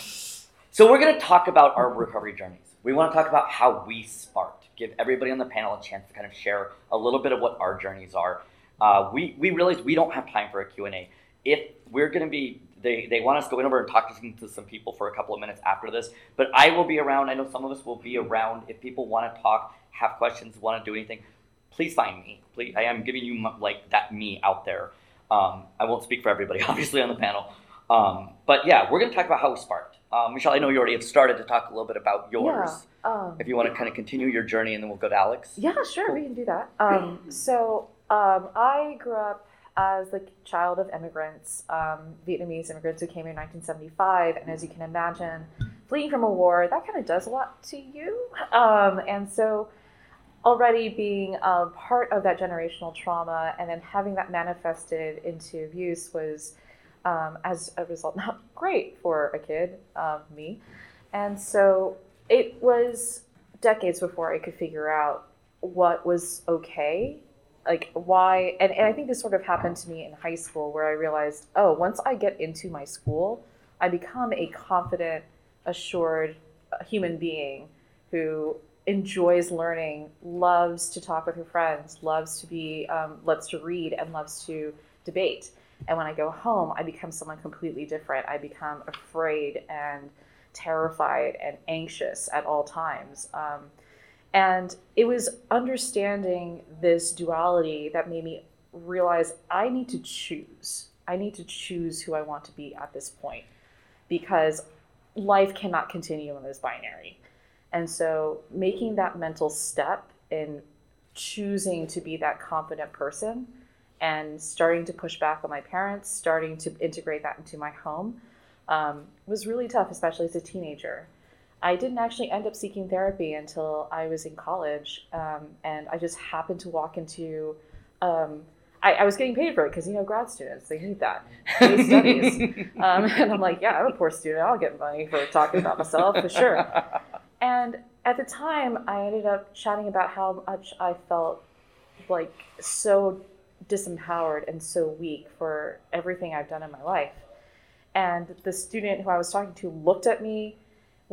So we're gonna talk about our recovery journeys. We want to talk about how we sparked. Give everybody on the panel a chance to kind of share a little bit of what our journeys are. Uh, we we realize we don't have time for a Q and A. If we're gonna be they, they want us to go in over and talk to some, people for a couple of minutes after this, but I will be around. I know some of us will be around. If people want to talk, have questions, want to do anything, please find me. Please, I am giving you like that me out there. Um, I won't speak for everybody, obviously, on the panel. Um, but yeah, we're going to talk about how we sparked. Um, Michelle, I know you already have started to talk a little bit about yours. Yeah. Um, If you want to kind of continue your journey, and then we'll go to Alex. Yeah, sure, we can do that. Um, so um, I grew up as the child of immigrants, um, Vietnamese immigrants who came here in 1975, and as you can imagine, fleeing from a war that kind of does a lot to you. Um, and so already being a part of that generational trauma and then having that manifested into abuse was um, as a result not great for a kid um, me and so it was decades before i could figure out what was okay like why and, and i think this sort of happened to me in high school where i realized oh once i get into my school i become a confident assured uh, human being who enjoys learning loves to talk with her friends loves to be um, loves to read and loves to debate. And when i go home i become someone completely different. I become afraid and terrified and anxious at all times. Um, and it was understanding this duality that made me realize I need to choose. I need to choose who I want to be at this point because life cannot continue in this binary. And so making that mental step in choosing to be that confident person and starting to push back on my parents, starting to integrate that into my home um, was really tough, especially as a teenager. I didn't actually end up seeking therapy until I was in college, um, and I just happened to walk into. Um, I, I, was getting paid for it because you know grad students they need that they studies, um, and I'm like, yeah, I'm a poor student. I'll get money for talking about myself for sure. And at the time, I ended up chatting about how much I felt like so disempowered and so weak for everything I've done in my life. And the student who I was talking to looked at me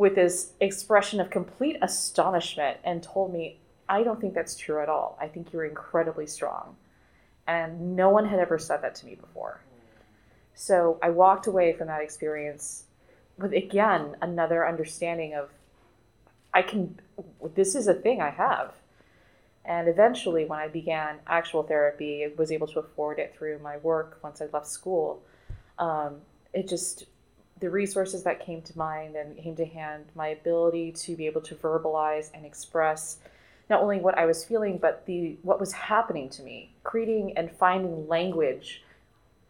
with this expression of complete astonishment and told me, I don't think that's true at all. I think you're incredibly strong. And no one had ever said that to me before. So I walked away from that experience with, again, another understanding of I can, this is a thing I have. And eventually, when I began actual therapy, I was able to afford it through my work once I left school. Um, it just the resources that came to mind and came to hand, my ability to be able to verbalize and express not only what I was feeling, but the what was happening to me, creating and finding language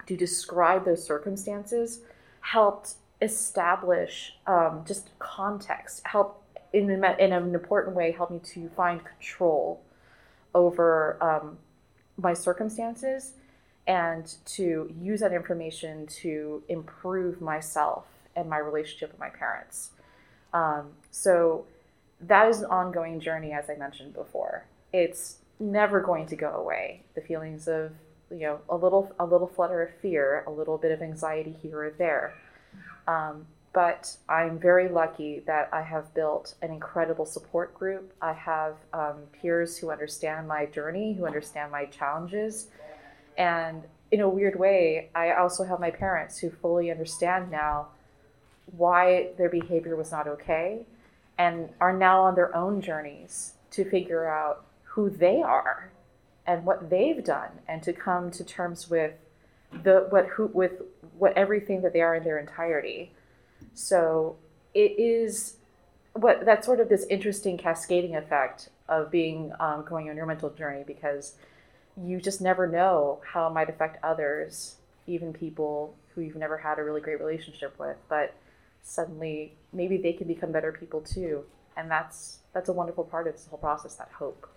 to describe those circumstances helped establish um, just context, help in, in an important way, help me to find control over um, my circumstances and to use that information to improve myself and my relationship with my parents. Um, so that is an ongoing journey, as I mentioned before. It's never going to go away. The feelings of you know a little a little flutter of fear, a little bit of anxiety here or there. Um, but I'm very lucky that I have built an incredible support group. I have um, peers who understand my journey, who understand my challenges, and in a weird way, I also have my parents who fully understand now why their behavior was not okay and are now on their own journeys to figure out who they are and what they've done and to come to terms with the what who with what everything that they are in their entirety. So it is what that's sort of this interesting cascading effect of being um, going on your mental journey because you just never know how it might affect others, even people who you've never had a really great relationship with. But suddenly, maybe they can become better people too, and that's that's a wonderful part of this whole process. That hope.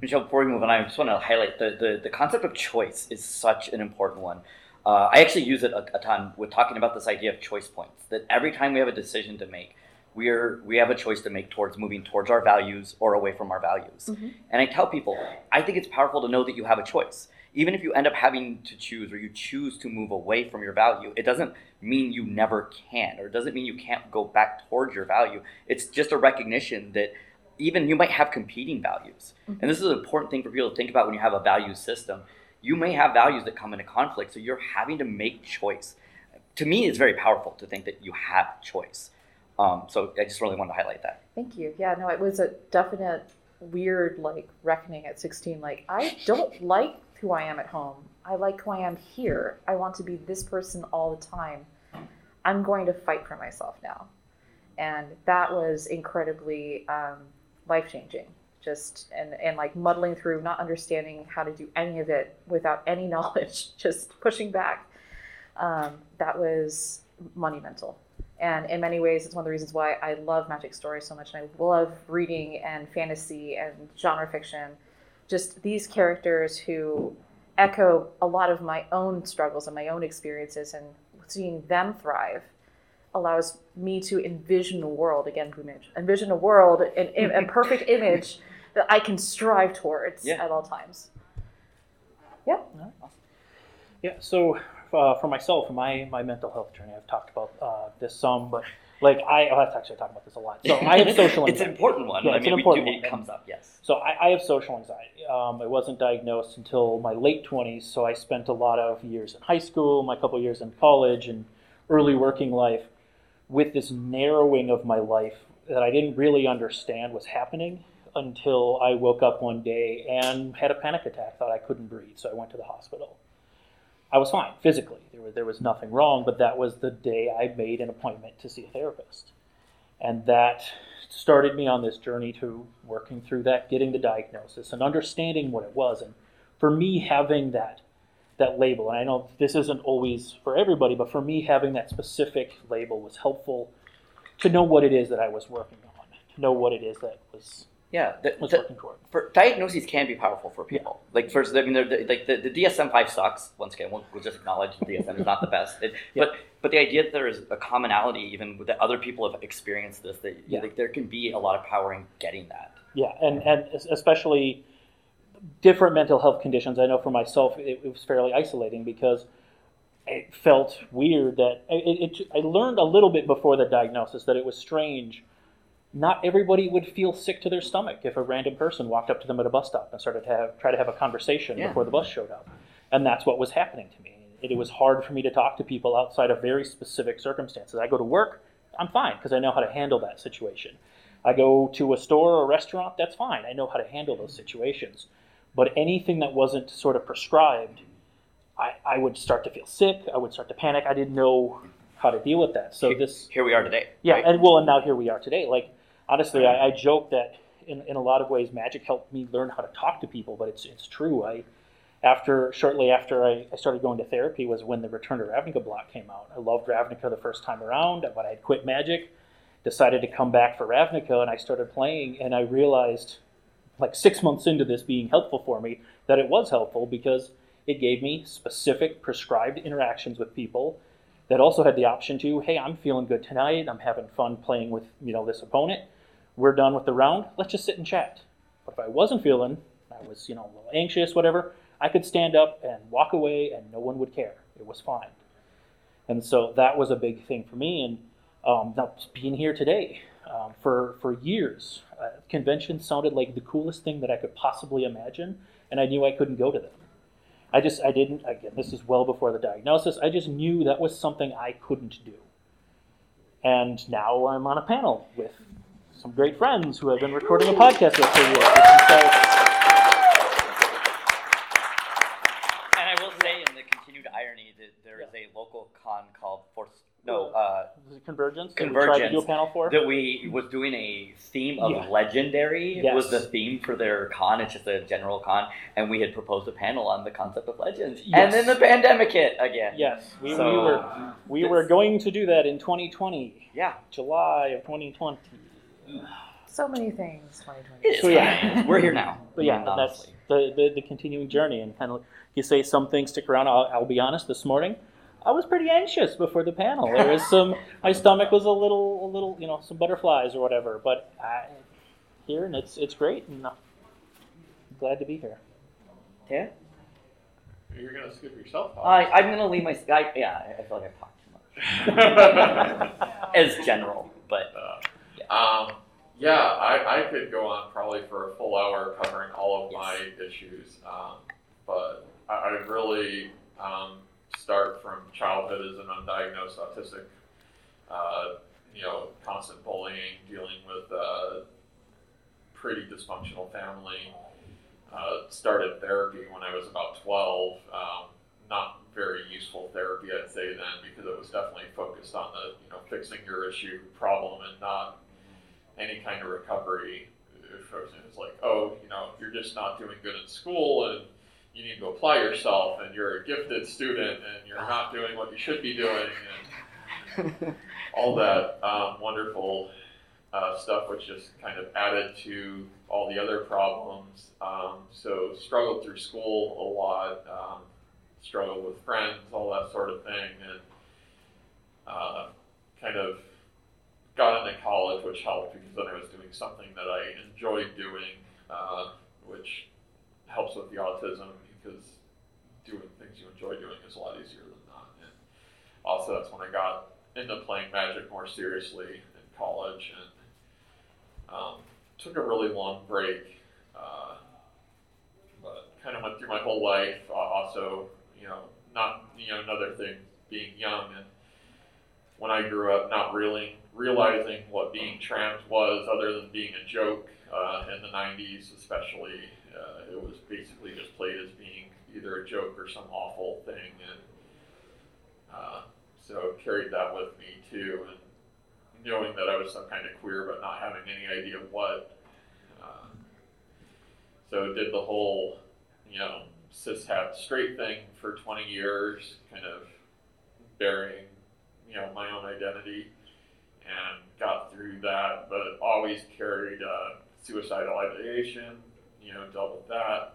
Michelle, before we move on, I just want to highlight the, the, the concept of choice is such an important one. Uh, I actually use it a, a ton with talking about this idea of choice points. That every time we have a decision to make, we're we have a choice to make towards moving towards our values or away from our values. Mm-hmm. And I tell people, I think it's powerful to know that you have a choice. Even if you end up having to choose or you choose to move away from your value, it doesn't mean you never can or it doesn't mean you can't go back towards your value. It's just a recognition that even you might have competing values. Mm-hmm. And this is an important thing for people to think about when you have a value system. You may have values that come into conflict, so you're having to make choice. To me, it's very powerful to think that you have choice. Um, so I just really wanted to highlight that. Thank you. Yeah, no, it was a definite weird like reckoning at 16. Like I don't like who I am at home. I like who I am here. I want to be this person all the time. I'm going to fight for myself now. And that was incredibly um, life changing. Just and, and like muddling through, not understanding how to do any of it without any knowledge, just pushing back. Um, that was monumental. And in many ways, it's one of the reasons why I love magic stories so much. And I love reading and fantasy and genre fiction. Just these characters who echo a lot of my own struggles and my own experiences, and seeing them thrive allows me to envision a world again, envision a world, an, a perfect image that I can strive towards yeah. at all times. Yeah. Yeah, so uh, for myself, my, my mental health journey, I've talked about uh, this some, but like I, oh, that's actually talking about this a lot. So I have social it's an anxiety. important one. Yeah, I it's mean, an important do, one. it comes up, yes. So I, I have social anxiety. Um, I wasn't diagnosed until my late 20s, so I spent a lot of years in high school, my couple years in college, and early working life with this narrowing of my life that I didn't really understand was happening until I woke up one day and had a panic attack, thought I couldn't breathe, so I went to the hospital. I was fine physically. There was, there was nothing wrong, but that was the day I made an appointment to see a therapist. And that started me on this journey to working through that, getting the diagnosis, and understanding what it was. And for me, having that that label, and I know this isn't always for everybody, but for me, having that specific label was helpful to know what it is that I was working on, to know what it is that was Yeah, the, was the- working toward. for diagnoses can be powerful for people. Like first, I mean, they're, they're- like the, the DSM five sucks. Once again, we'll, we'll just acknowledge the DSM is not the best. It, Yeah. But but the idea that there is a commonality, even that other people have experienced this, that Yeah. like, there can be a lot of power in getting that. Yeah, and, and especially different mental health conditions. I know for myself, it, it was fairly isolating because it felt weird that it, it, I learned a little bit before the diagnosis that it was strange. Not everybody would feel sick to their stomach if a random person walked up to them at a bus stop and started to have, try to have a conversation Yeah. before the bus showed up, and that's what was happening to me. It, it was hard for me to talk to people outside of very specific circumstances. I go to work, I'm fine because I know how to handle that situation. I go to a store or a restaurant, that's fine. I know how to handle those situations. But anything that wasn't sort of prescribed, I, I would start to feel sick. I would start to panic. I didn't know how to deal with that. So Here- this, Here we are today. yeah, right? and well, and now here we are today. Like honestly, I, I joke that in, in a lot of ways, magic helped me learn how to talk to people. But it's it's true. I after shortly after I, I started going to therapy was when the Return to Ravnica block came out. I loved Ravnica the first time around, but I had quit magic. Decided to come back for Ravnica, and I started playing, and I realized, like six months into this being helpful for me, that it was helpful because it gave me specific prescribed interactions with people that also had the option to, hey, I'm feeling good tonight. I'm having fun playing with you know this opponent. We're done with the round. Let's just sit and chat. But if I wasn't feeling, I was you know a little anxious, whatever. I could stand up and walk away, and no one would care. It was fine. And so that was a big thing for me. And um, now being here today, um, for for years, uh, conventions sounded like the coolest thing that I could possibly imagine, and I knew I couldn't go to them. I just I didn't again. This is well before the diagnosis. I just knew that was something I couldn't do. And now I'm on a panel with some great friends who I've been recording a podcast with for years. And I will say, in the continued irony, that there is a local con called Force. No, uh, it Convergence? that we tried to do a Convergence. panel for. that we was doing a theme of Yeah. legendary Yes. was the theme for their con. It's just a general con, and we had proposed a panel on the concept of legends. And then the pandemic hit again. Yes, we, So, we were we were going to do that in 2020, Yeah, July of 2020. So many things. 2020. it is. So, yeah. we're here now. But yeah, I that's the, the the continuing journey, and kind of you say some things stick around. I'll, I'll be honest. This morning, I was pretty anxious before the panel. There was some, my stomach was a little, a little, you know, some butterflies or whatever. But I, here, and it's it's great, and I'm glad to be here. Yeah. You're gonna skip yourself. I, I'm gonna leave my I, yeah. I- I feel like I've talked too much as general, but Uh, um, yeah, I, I could go on probably for a full hour covering all of my issues, um, but I, I really um, start from childhood as an undiagnosed autistic. Uh, you know, constant bullying, dealing with uh, pretty dysfunctional family. Uh, started therapy when I was about 12. Um, not very useful therapy, I'd say then, because it was definitely focused on the you know fixing your issue problem and not any kind of recovery. It's like, oh, you know, you're just not doing good in school and you need to apply yourself and you're a gifted student and you're not doing what you should be doing and all that um, wonderful uh, stuff, which just kind of added to all the other problems. Um, so struggled through school a lot, um, struggled with friends, all that sort of thing, and uh, kind of got into college, which helped because then I was doing something that I enjoyed doing, uh, which helps with the autism because doing things you enjoy doing is a lot easier than not. And also, that's when I got into playing Magic more seriously in college and um, took a really long break. Uh, but kind of went through my whole life. Uh, also, you know, not you know another thing being young and when I grew up, not really realizing what being trans was, other than being a joke uh, in the '90s, especially. Uh, it was basically just played as being either a joke or some awful thing, and uh, so carried that with me too. And knowing that I was some kind of queer, but not having any idea what. Uh, so did the whole, you know, cis het straight thing for 20 years, kind of burying, you know, my own identity, and got through that, but always carried uh, suicidal ideation, you know, dealt with that.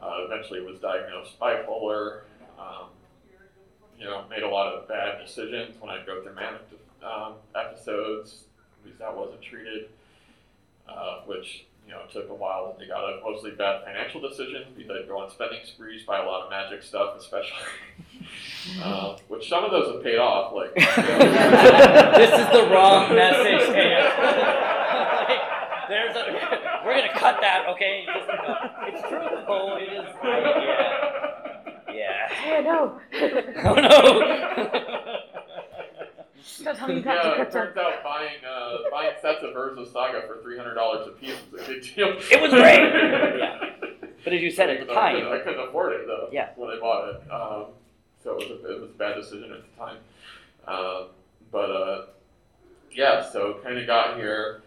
Uh, eventually was diagnosed bipolar. Um, you know, made a lot of bad decisions when I go through manic um, episodes because that wasn't treated, uh, which you know took a while. And they got a mostly bad financial decisions because I'd go on spending sprees, buy a lot of magic stuff, especially. uh, which some of those have paid off. Like this is the wrong message, like, there's a, we're gonna cut that, okay? Just, it's true. Oh, it is. Yeah. Yeah. Yeah, no. Oh no. Don't tell me you got yeah, to it crypto. turns out buying uh, buying sets of Urza Saga for three hundred dollars a piece was a good deal. It was great. Yeah. But as you said at the I couldn't, I couldn't afford it though. Yeah. When I bought it, um, so it was, a, it was a bad decision at the time. Um, but uh, yeah, so kind of got here.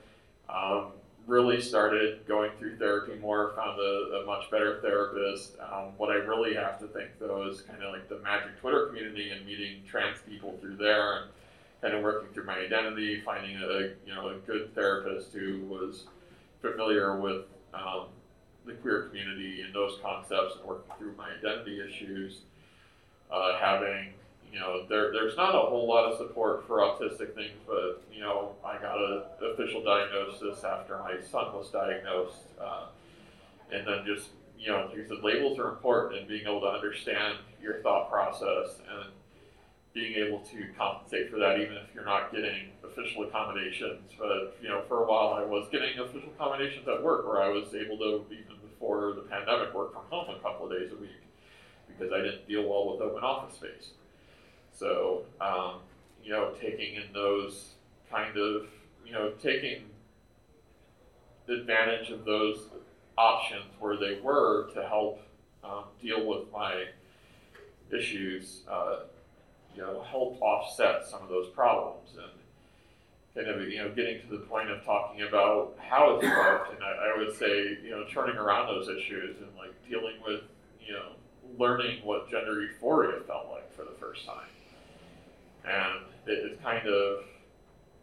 Um, really started going through therapy more. Found a, a much better therapist. Um, what I really have to thank though is kind of like the Magic Twitter community and meeting trans people through there and kind of working through my identity, finding a you know a good therapist who was familiar with um, the queer community and those concepts and working through my identity issues. Uh, having, you know, there, there's not a whole lot of support for autistic things, but, you know, I got an official diagnosis after my son was diagnosed. Uh, and then just, you know, like I said, labels are important and being able to understand your thought process and being able to compensate for that, even if you're not getting official accommodations. But you know, for a while, I was getting official accommodations at work, where I was able to, even before the pandemic, work from home a couple of days a week because I didn't deal well with open office space. So, um, you know, taking in those kind of, you know, taking advantage of those options where they were to help um, deal with my issues. Uh, you know, helped offset some of those problems and kind of, you know, getting to the point of talking about how it's worked. And I, I would say, you know, turning around those issues and like dealing with, you know, learning what gender euphoria felt like for the first time. And it, it's kind of,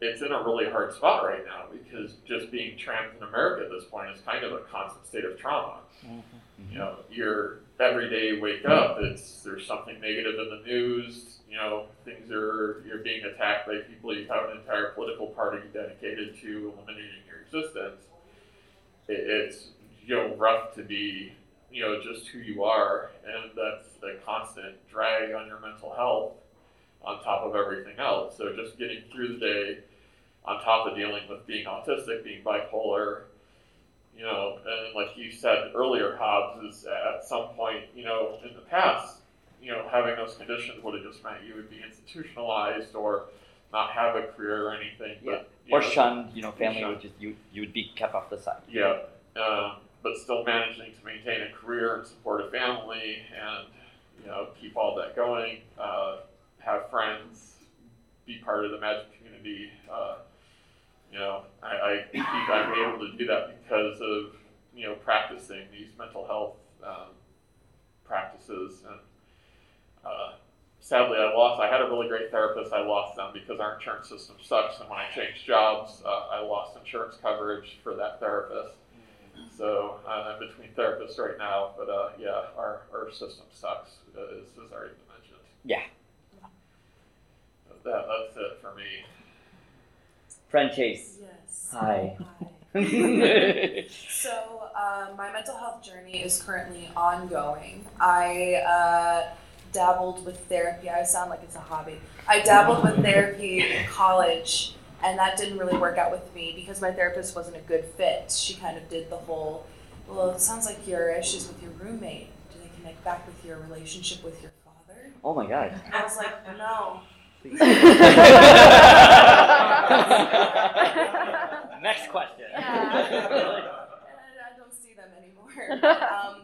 it's in a really hard spot right now because just being trans in America at this point is kind of a constant state of trauma. Mm-hmm. You know, you're every day wake up, it's there's something negative in the news. You know, things are you're being attacked by people. You have an entire political party dedicated to eliminating your existence. It, it's you know rough to be you know just who you are, and that's a constant drag on your mental health on top of everything else. So just getting through the day, on top of dealing with being autistic, being bipolar, you know, and like you said earlier, Hobbs, is at some point, you know, in the past, you know, having those conditions would have just meant you would be institutionalized or not have a career or anything. But, or know, shunned, you know, family Shunned. would just you you would be kept off the side. Yeah, um, but still managing to maintain a career and support a family and, you know, keep all that going, uh, have friends, be part of the magic community. Uh, you know, I, I think I'm able to do that because of, you know, practicing these mental health um, practices. And uh, sadly, I lost, I had a really great therapist. I lost them because our insurance system sucks. And when I changed jobs, uh, I lost insurance coverage for that therapist. So uh, I'm between therapists right now, but uh, yeah, our, our system sucks, uh, as, as already mentioned. Yeah. But that, that's it for me. Friend Chase. Yes. Hi. Hi. So, uh, my mental health journey is currently ongoing. I uh, dabbled with therapy. I sound like it's a hobby. I dabbled with therapy in college, and that didn't really work out with me because my therapist wasn't a good fit. She kind of did the whole, well, it sounds like your issues with your roommate. Do they connect back with your relationship with your father? Oh my god. I was like, no. Next question. And I don't see them anymore. Um,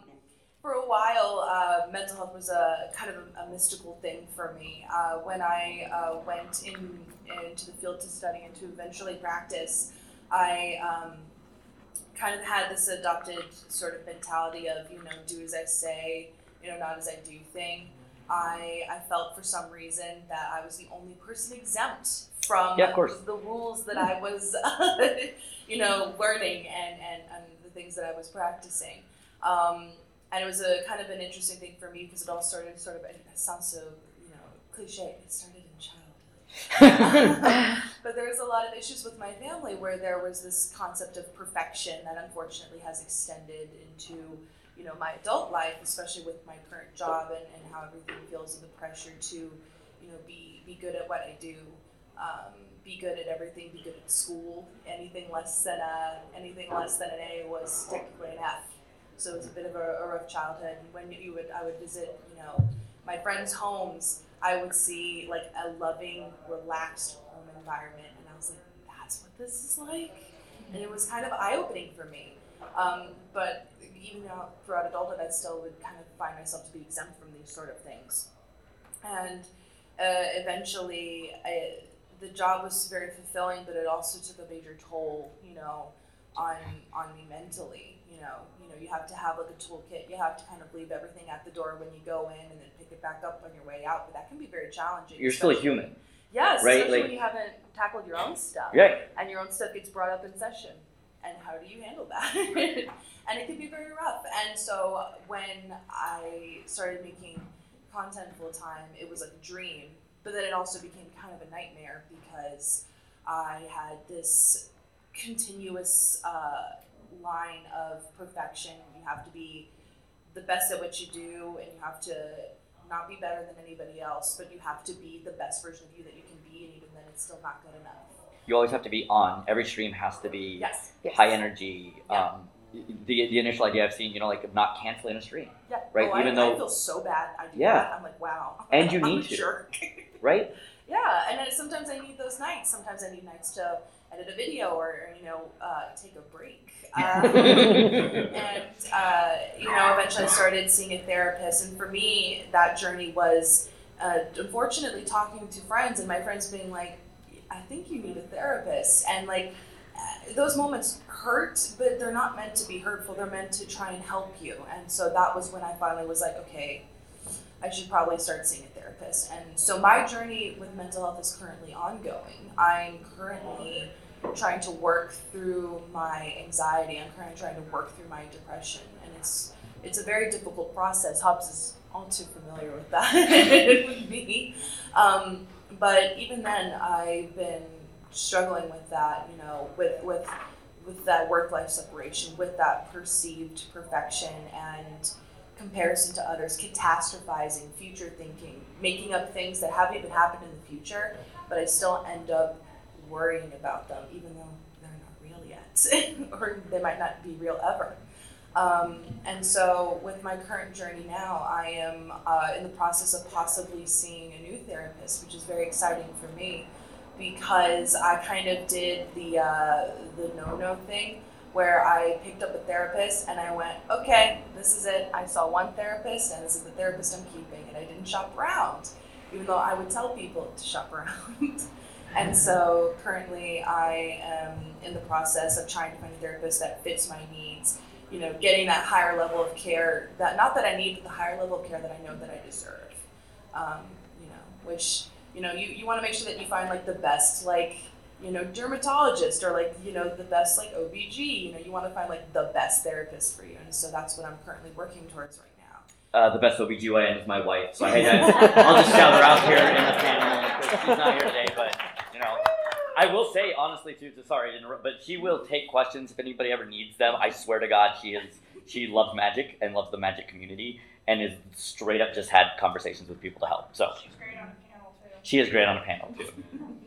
for a while, uh, mental health was a kind of a, a mystical thing for me. Uh, when I uh, went in, into the field to study and to eventually practice, I um, kind of had this adopted sort of mentality of, you know, do as I say, you know, not as I do thing. I, I felt for some reason that I was the only person exempt from Yeah, the rules that I was, you know, learning and, and, and the things that I was practicing. Um, and it was a kind of an interesting thing for me because it all started sort of, it sounds so, you know, cliche, it started in childhood. but there was a lot of issues with my family where there was this concept of perfection that unfortunately has extended into you know my adult life especially with my current job and, and how everything feels and the pressure to you know be be good at what i do um, be good at everything be good at school anything less than a anything less than an a was technically an f so it was a bit of a, a rough childhood when you would i would visit you know my friends homes I would see like a loving, relaxed home environment, and I was like, "That's what this is like," and it was kind of eye-opening for me. Um, but even now, throughout adulthood, I still would kind of find myself to be exempt from these sort of things, and uh, eventually, I, the job was very fulfilling, but it also took a major toll, you know, on on me mentally. You know, know, you have to have like a toolkit. You have to kind of leave everything at the door when you go in, and then pick it back up on your way out. But that can be very challenging. You're still a human, Yes, right? especially Like- when you haven't tackled your own stuff, right? and your own stuff gets brought up in session. And how do you handle that? and it can be very rough. And so when I started making content full time, it was like a dream. But then it also became kind of a nightmare because I had this continuous uh, line of perfection. You have to be the best at what you do, and you have to not be better than anybody else, but you have to be the best version of you that you can be, and even then, it's still not good enough. You always have to be on. Every stream has to be Yes. high energy. Yeah. Um, the the initial idea I've seen, you know, like not canceling a stream, Yeah. Right, Oh, even I, though- I feel so bad. I do Yeah. that. I'm like, wow. And you I'm need a to. Jerk. right? Yeah, and then sometimes I need those nights. Sometimes I need nights to edit a video or you know uh, take a break. Um, and uh, you know, eventually I started seeing a therapist, and for me, that journey was uh, unfortunately talking to friends, and my friends being like, "I think you need a therapist," and like. uh, Those moments hurt, but they're not meant to be hurtful. They're meant to try and help you. And so that was when I finally was like, okay, I should probably start seeing a therapist. And so my journey with mental health is currently ongoing. I'm currently trying to work through my anxiety. I'm currently trying to work through my depression, and it's it's a very difficult process. Hobbs is all too familiar with that with me. Um, but even then, I've been struggling with that. You know, with with with that work life separation, with that perceived perfection and comparison to others, catastrophizing, future thinking, making up things that haven't even happened in the future, but I still end up worrying about them, even though they're not real yet, or they might not be real ever. Um, and so, with my current journey now, I am uh, in the process of possibly seeing a new therapist, which is very exciting for me because I kind of did the uh, the no no thing where I picked up a therapist and I went, okay, this is it. I saw one therapist and this is the therapist I'm keeping, and I didn't shop around, even though I would tell people to shop around. and so currently I am in the process of trying to find a therapist that fits my needs. You know, getting that higher level of care that not that I need, but the higher level of care that I know that I deserve. Um, you know, which you know, you, you want to make sure that you find like the best like you know, dermatologist or like, you know, the best like OBG, you know, you want to find like the best therapist for you. And so that's what I'm currently working towards right now. Uh, the best OBGYN is my wife, so I, I'll just shout her out here in the panel because she's not here today. But you know, I will say honestly too. to- Sorry to interrupt, but she will take questions if anybody ever needs them. I swear to God, she is She loves magic and loves the magic community, and is straight up just had conversations with people to help. So She's great on a panel too. she is great on a panel too.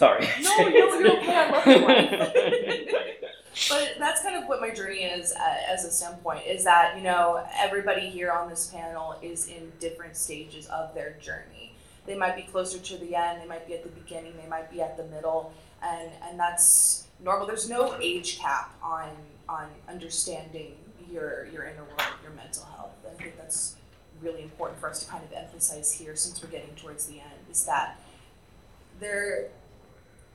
Sorry. No, no, you're okay. I love your. But that's kind of what my journey is uh, as a standpoint is that, you know, everybody here on this panel is in different stages of their journey. They might be closer to the end, they might be at the beginning, they might be at the middle, and, and that's normal. There's no age cap on on understanding your your inner world, your mental health. And I think that's really important for us to kind of emphasize here since we're getting towards the end is that there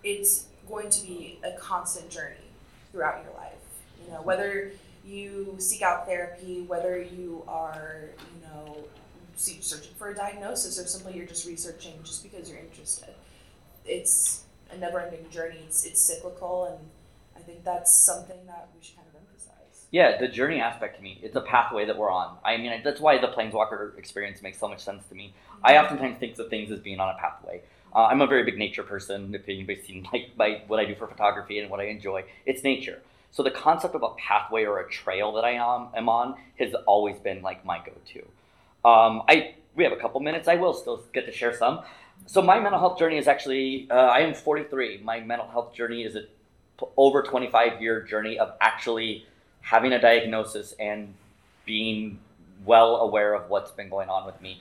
it's going to be a constant journey throughout your life. You know, whether you seek out therapy, whether you are, you know, searching for a diagnosis or simply you're just researching just because you're interested. It's a never-ending journey. It's, it's cyclical, and I think that's something that we should kind of emphasize. Yeah, the journey aspect to me, it's a pathway that we're on. I mean, that's why the Planeswalker experience makes so much sense to me. I mm-hmm. oftentimes think of things as being on a pathway. Uh, I'm a very big nature person. If anybody's seen like my, what I do for photography and what I enjoy, it's nature. So the concept of a pathway or a trail that I am, am on has always been like my go-to. Um, I we have a couple minutes. I will still get to share some. So my mental health journey is actually uh, I am 43. My mental health journey is a over 25 year journey of actually having a diagnosis and being well aware of what's been going on with me.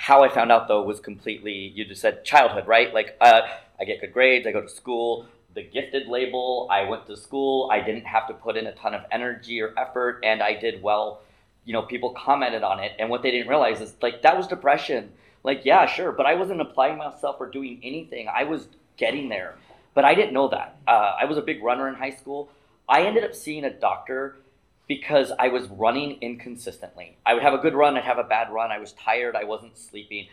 How I found out though was completely you just said childhood, right? Like uh, I get good grades, I go to school. The gifted label, I went to school. I didn't have to put in a ton of energy or effort, and I did well. You know, people commented on it, and what they didn't realize is like that was depression. Like, yeah, sure, but I wasn't applying myself or doing anything. I was getting there, but I didn't know that. Uh, I was a big runner in high school. I ended up seeing a doctor because I was running inconsistently. I would have a good run, I'd have a bad run. I was tired, I wasn't sleeping.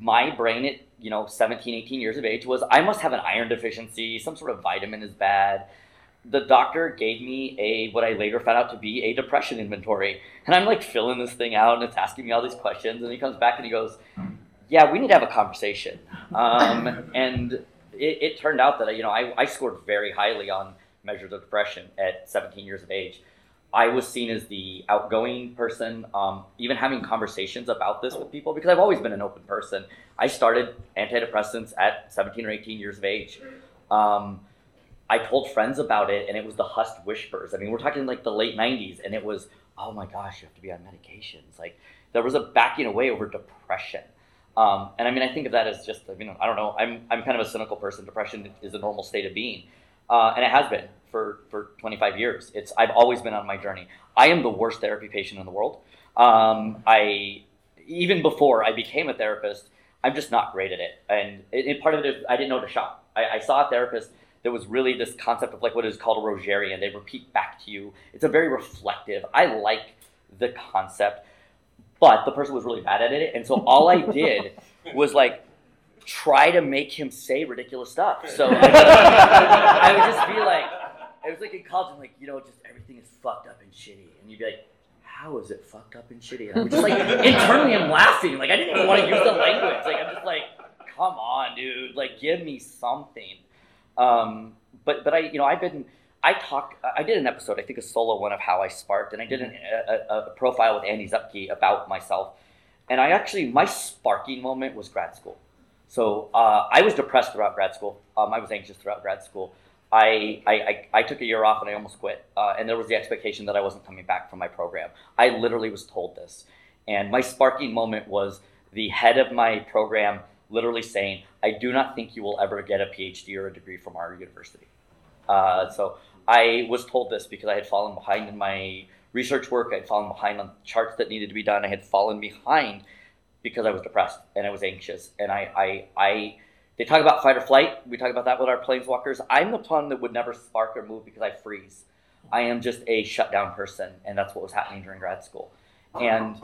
My brain at, you know, 17, 18 years of age was I must have an iron deficiency, some sort of vitamin is bad. The doctor gave me a what I later found out to be a depression inventory. And I'm like filling this thing out and it's asking me all these questions and he comes back and he goes, "Yeah, we need to have a conversation." Um, and it, it turned out that you know I, I scored very highly on measures of depression at 17 years of age. I was seen as the outgoing person, um, even having conversations about this with people because I've always been an open person. I started antidepressants at 17 or 18 years of age. Um, I told friends about it, and it was the hushed whispers. I mean, we're talking like the late 90s, and it was, oh my gosh, you have to be on medications. Like, there was a backing away over depression. Um, and I mean, I think of that as just, I mean, I don't know, I'm, I'm kind of a cynical person. Depression is a normal state of being. Uh, and it has been for, for 25 years. It's I've always been on my journey. I am the worst therapy patient in the world. Um, I even before I became a therapist, I'm just not great at it. And it, it- part of it is I didn't know to shop. I, I saw a therapist that was really this concept of like what is called a Rogerian. They repeat back to you. It's a very reflective. I like the concept, but the person was really bad at it, and so all I did was like try to make him say ridiculous stuff. So I, I would just be like, it was like in college, I'm like, you know, just everything is fucked up and shitty, and you'd be like, how is it fucked up and shitty? And I'm just like, internally, I'm laughing. Like I didn't even want to use the language. Like I'm just like, come on, dude. Like give me something. Um, but but I, you know, I've been. I talked. I did an episode, I think a solo one of how I sparked, and I did an, a, a, a profile with Andy Zupke about myself. And I actually, my sparking moment was grad school. So uh, I was depressed throughout grad school. Um, I was anxious throughout grad school. I, I, I, took a year off and I almost quit. Uh, and there was the expectation that I wasn't coming back from my program. I literally was told this. And my sparking moment was the head of my program literally saying, I do not think you will ever get a PhD or a degree from our university. Uh, so I was told this because I had fallen behind in my research work. I had fallen behind on charts that needed to be done. I had fallen behind because I was depressed and I was anxious. And I, I, I they talk about fight or flight. We talk about that with our planeswalkers. I'm the one that would never spark or move because I freeze. I am just a shutdown person, and that's what was happening during grad school. And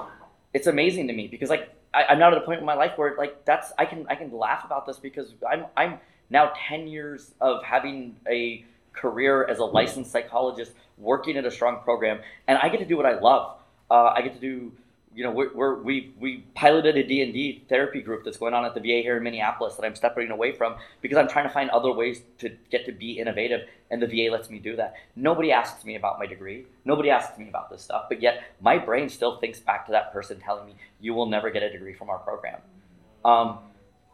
it's amazing to me because like I, I'm now at a point in my life where like that's I can I can laugh about this because I'm I'm now 10 years of having a career as a licensed psychologist working at a strong program and I get to do what I love. Uh, I get to do you know, we're, we're, we we piloted a D&D therapy group that's going on at the VA here in Minneapolis that I'm stepping away from because I'm trying to find other ways to get to be innovative, and the VA lets me do that. Nobody asks me about my degree. Nobody asks me about this stuff, but yet my brain still thinks back to that person telling me, "You will never get a degree from our program." Um,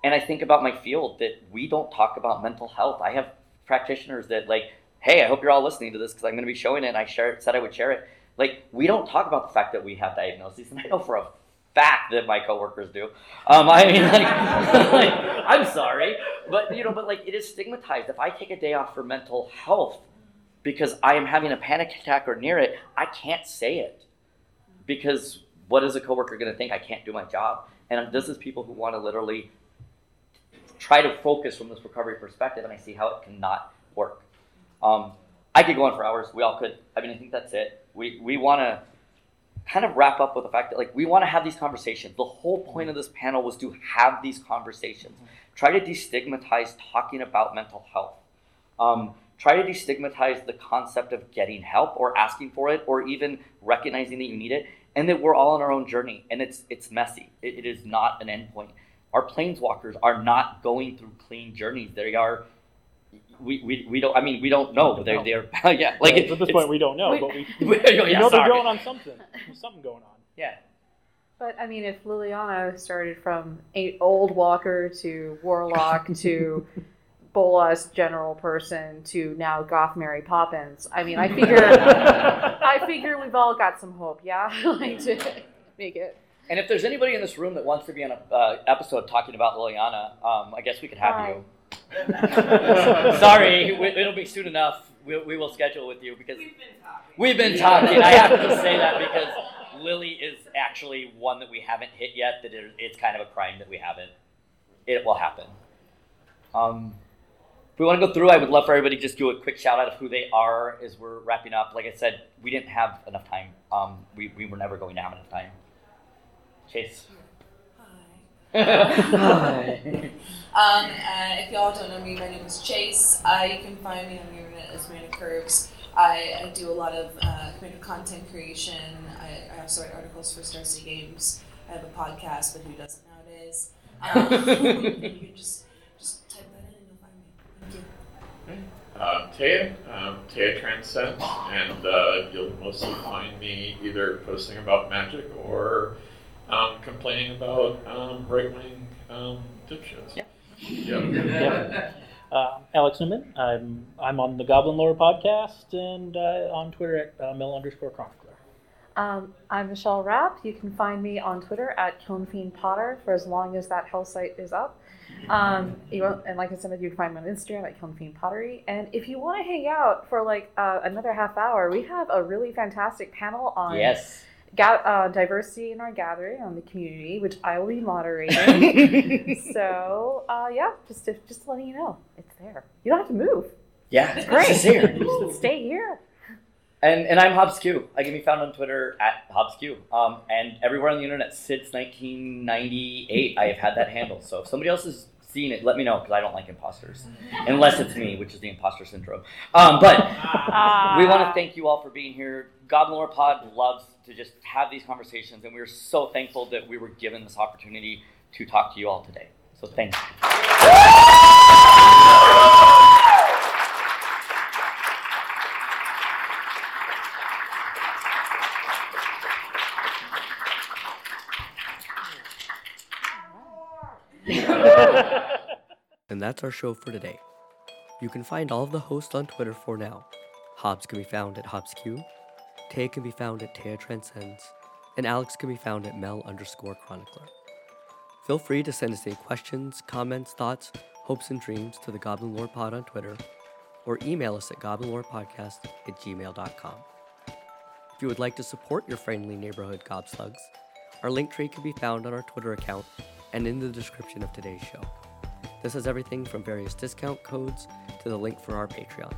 and I think about my field that we don't talk about mental health. I have practitioners that like, "Hey, I hope you're all listening to this because I'm going to be showing it." And I share, said I would share it like we don't talk about the fact that we have diagnoses, and I know for a fact that my coworkers do. Um, I mean, like, like, I'm sorry, but you know, but like it is stigmatized. If I take a day off for mental health because I am having a panic attack or near it, I can't say it because what is a coworker going to think? I can't do my job. And this is people who want to literally try to focus from this recovery perspective, and I see how it cannot work. Um, I could go on for hours. We all could. I mean, I think that's it. We we want to kind of wrap up with the fact that like we want to have these conversations. The whole point of this panel was to have these conversations. Try to destigmatize talking about mental health. Um, try to destigmatize the concept of getting help or asking for it or even recognizing that you need it and that we're all on our own journey and it's it's messy. it, it is not an endpoint. Our planeswalkers are not going through clean journeys. They are we, we, we don't. I mean, we don't know. They're they're yeah. Like at this point, we don't know, We- but we, we, we yeah, know they're going on something. There's something going on. Yeah. But I mean, if Liliana started from a old walker to warlock to bolas general person to now goth Mary Poppins, I mean, I figure, I figure we've all got some hope, yeah, like to make it. And if there's anybody in this room that wants to be on an uh, episode talking about Liliana, um, I guess we could have Hi. you. Sorry, we, it'll be soon enough. We, we will schedule with you because We've been talking. we've been talking. I have to say that because Lily is actually one that we haven't hit yet. That it, it's kind of a crime that we haven't. It will happen. Um, if we want to go through, I would love for everybody to just do a quick shout out of who they are as we're wrapping up. Like I said, we didn't have enough time. Um, we, we were never going to have enough time. Chase. Hi. Um, uh, if y'all don't know me, my name is Chase. Uh, you can find me on the internet as Amanda Curves. I, I do a lot of uh, creative content creation. I, I also write articles for Star City Games. I have a podcast, but who doesn't nowadays? Um, you can just just type that in and you'll find me. Thank you. Uh, Taya, um, Taya Transcends, and uh, you'll mostly find me either posting about magic or um, complaining about um, right wing um, dipshits. Yeah. Yep. Yep. Uh, Alex Newman. I'm I'm on the Goblin Lore podcast and uh, on Twitter at uh, Mel underscore chronicler. Um, I'm Michelle Rapp. You can find me on Twitter at Kilnfiend Potter for as long as that hell site is up. Um, you want, and like I said, you can find me on Instagram at Kilnfiend Pottery. And if you want to hang out for like uh, another half hour, we have a really fantastic panel on Yes. Ga- uh, diversity in our gathering on the community, which I will be moderating. so uh, yeah, just to, just letting you know, it's there. You don't have to move. yeah. It's great. It's here. Just stay here. And, and I'm Hobbs Q. I can be found on Twitter at Hobbs Q. Um, and everywhere on the internet since 1998, I have had that handle. So if somebody else has seen it, let me know because I don't like imposters. Unless it's me, which is the imposter syndrome. Um, but we want to thank you all for being here. Goblin Lore Pod loves to just have these conversations, and we're so thankful that we were given this opportunity to talk to you all today. So thank And that's our show for today. You can find all of the hosts on Twitter for now. Hobbs can be found at HobbsQ, Taya can be found at Taya Transcends, and Alex can be found at Mel underscore Chronicler. Feel free to send us any questions, comments, thoughts, hopes, and dreams to the Goblin Lore Pod on Twitter, or email us at goblinlorepodcast at gmail.com. If you would like to support your friendly neighborhood gobslugs, our link tree can be found on our Twitter account and in the description of today's show. This has everything from various discount codes to the link for our Patreon.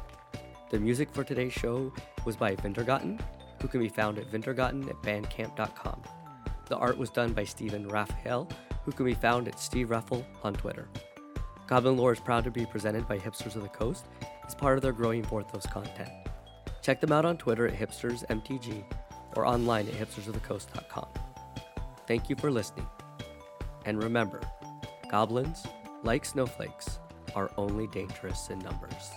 The music for today's show was by Vintergotten, who can be found at vintergotten at bandcamp.com. The art was done by Stephen Raphael, who can be found at Steve Raffle on Twitter. Goblin Lore is proud to be presented by Hipsters of the Coast as part of their growing Porthos content. Check them out on Twitter at hipstersmtg or online at hipstersofthecoast.com. Thank you for listening. And remember, goblins, like snowflakes, are only dangerous in numbers.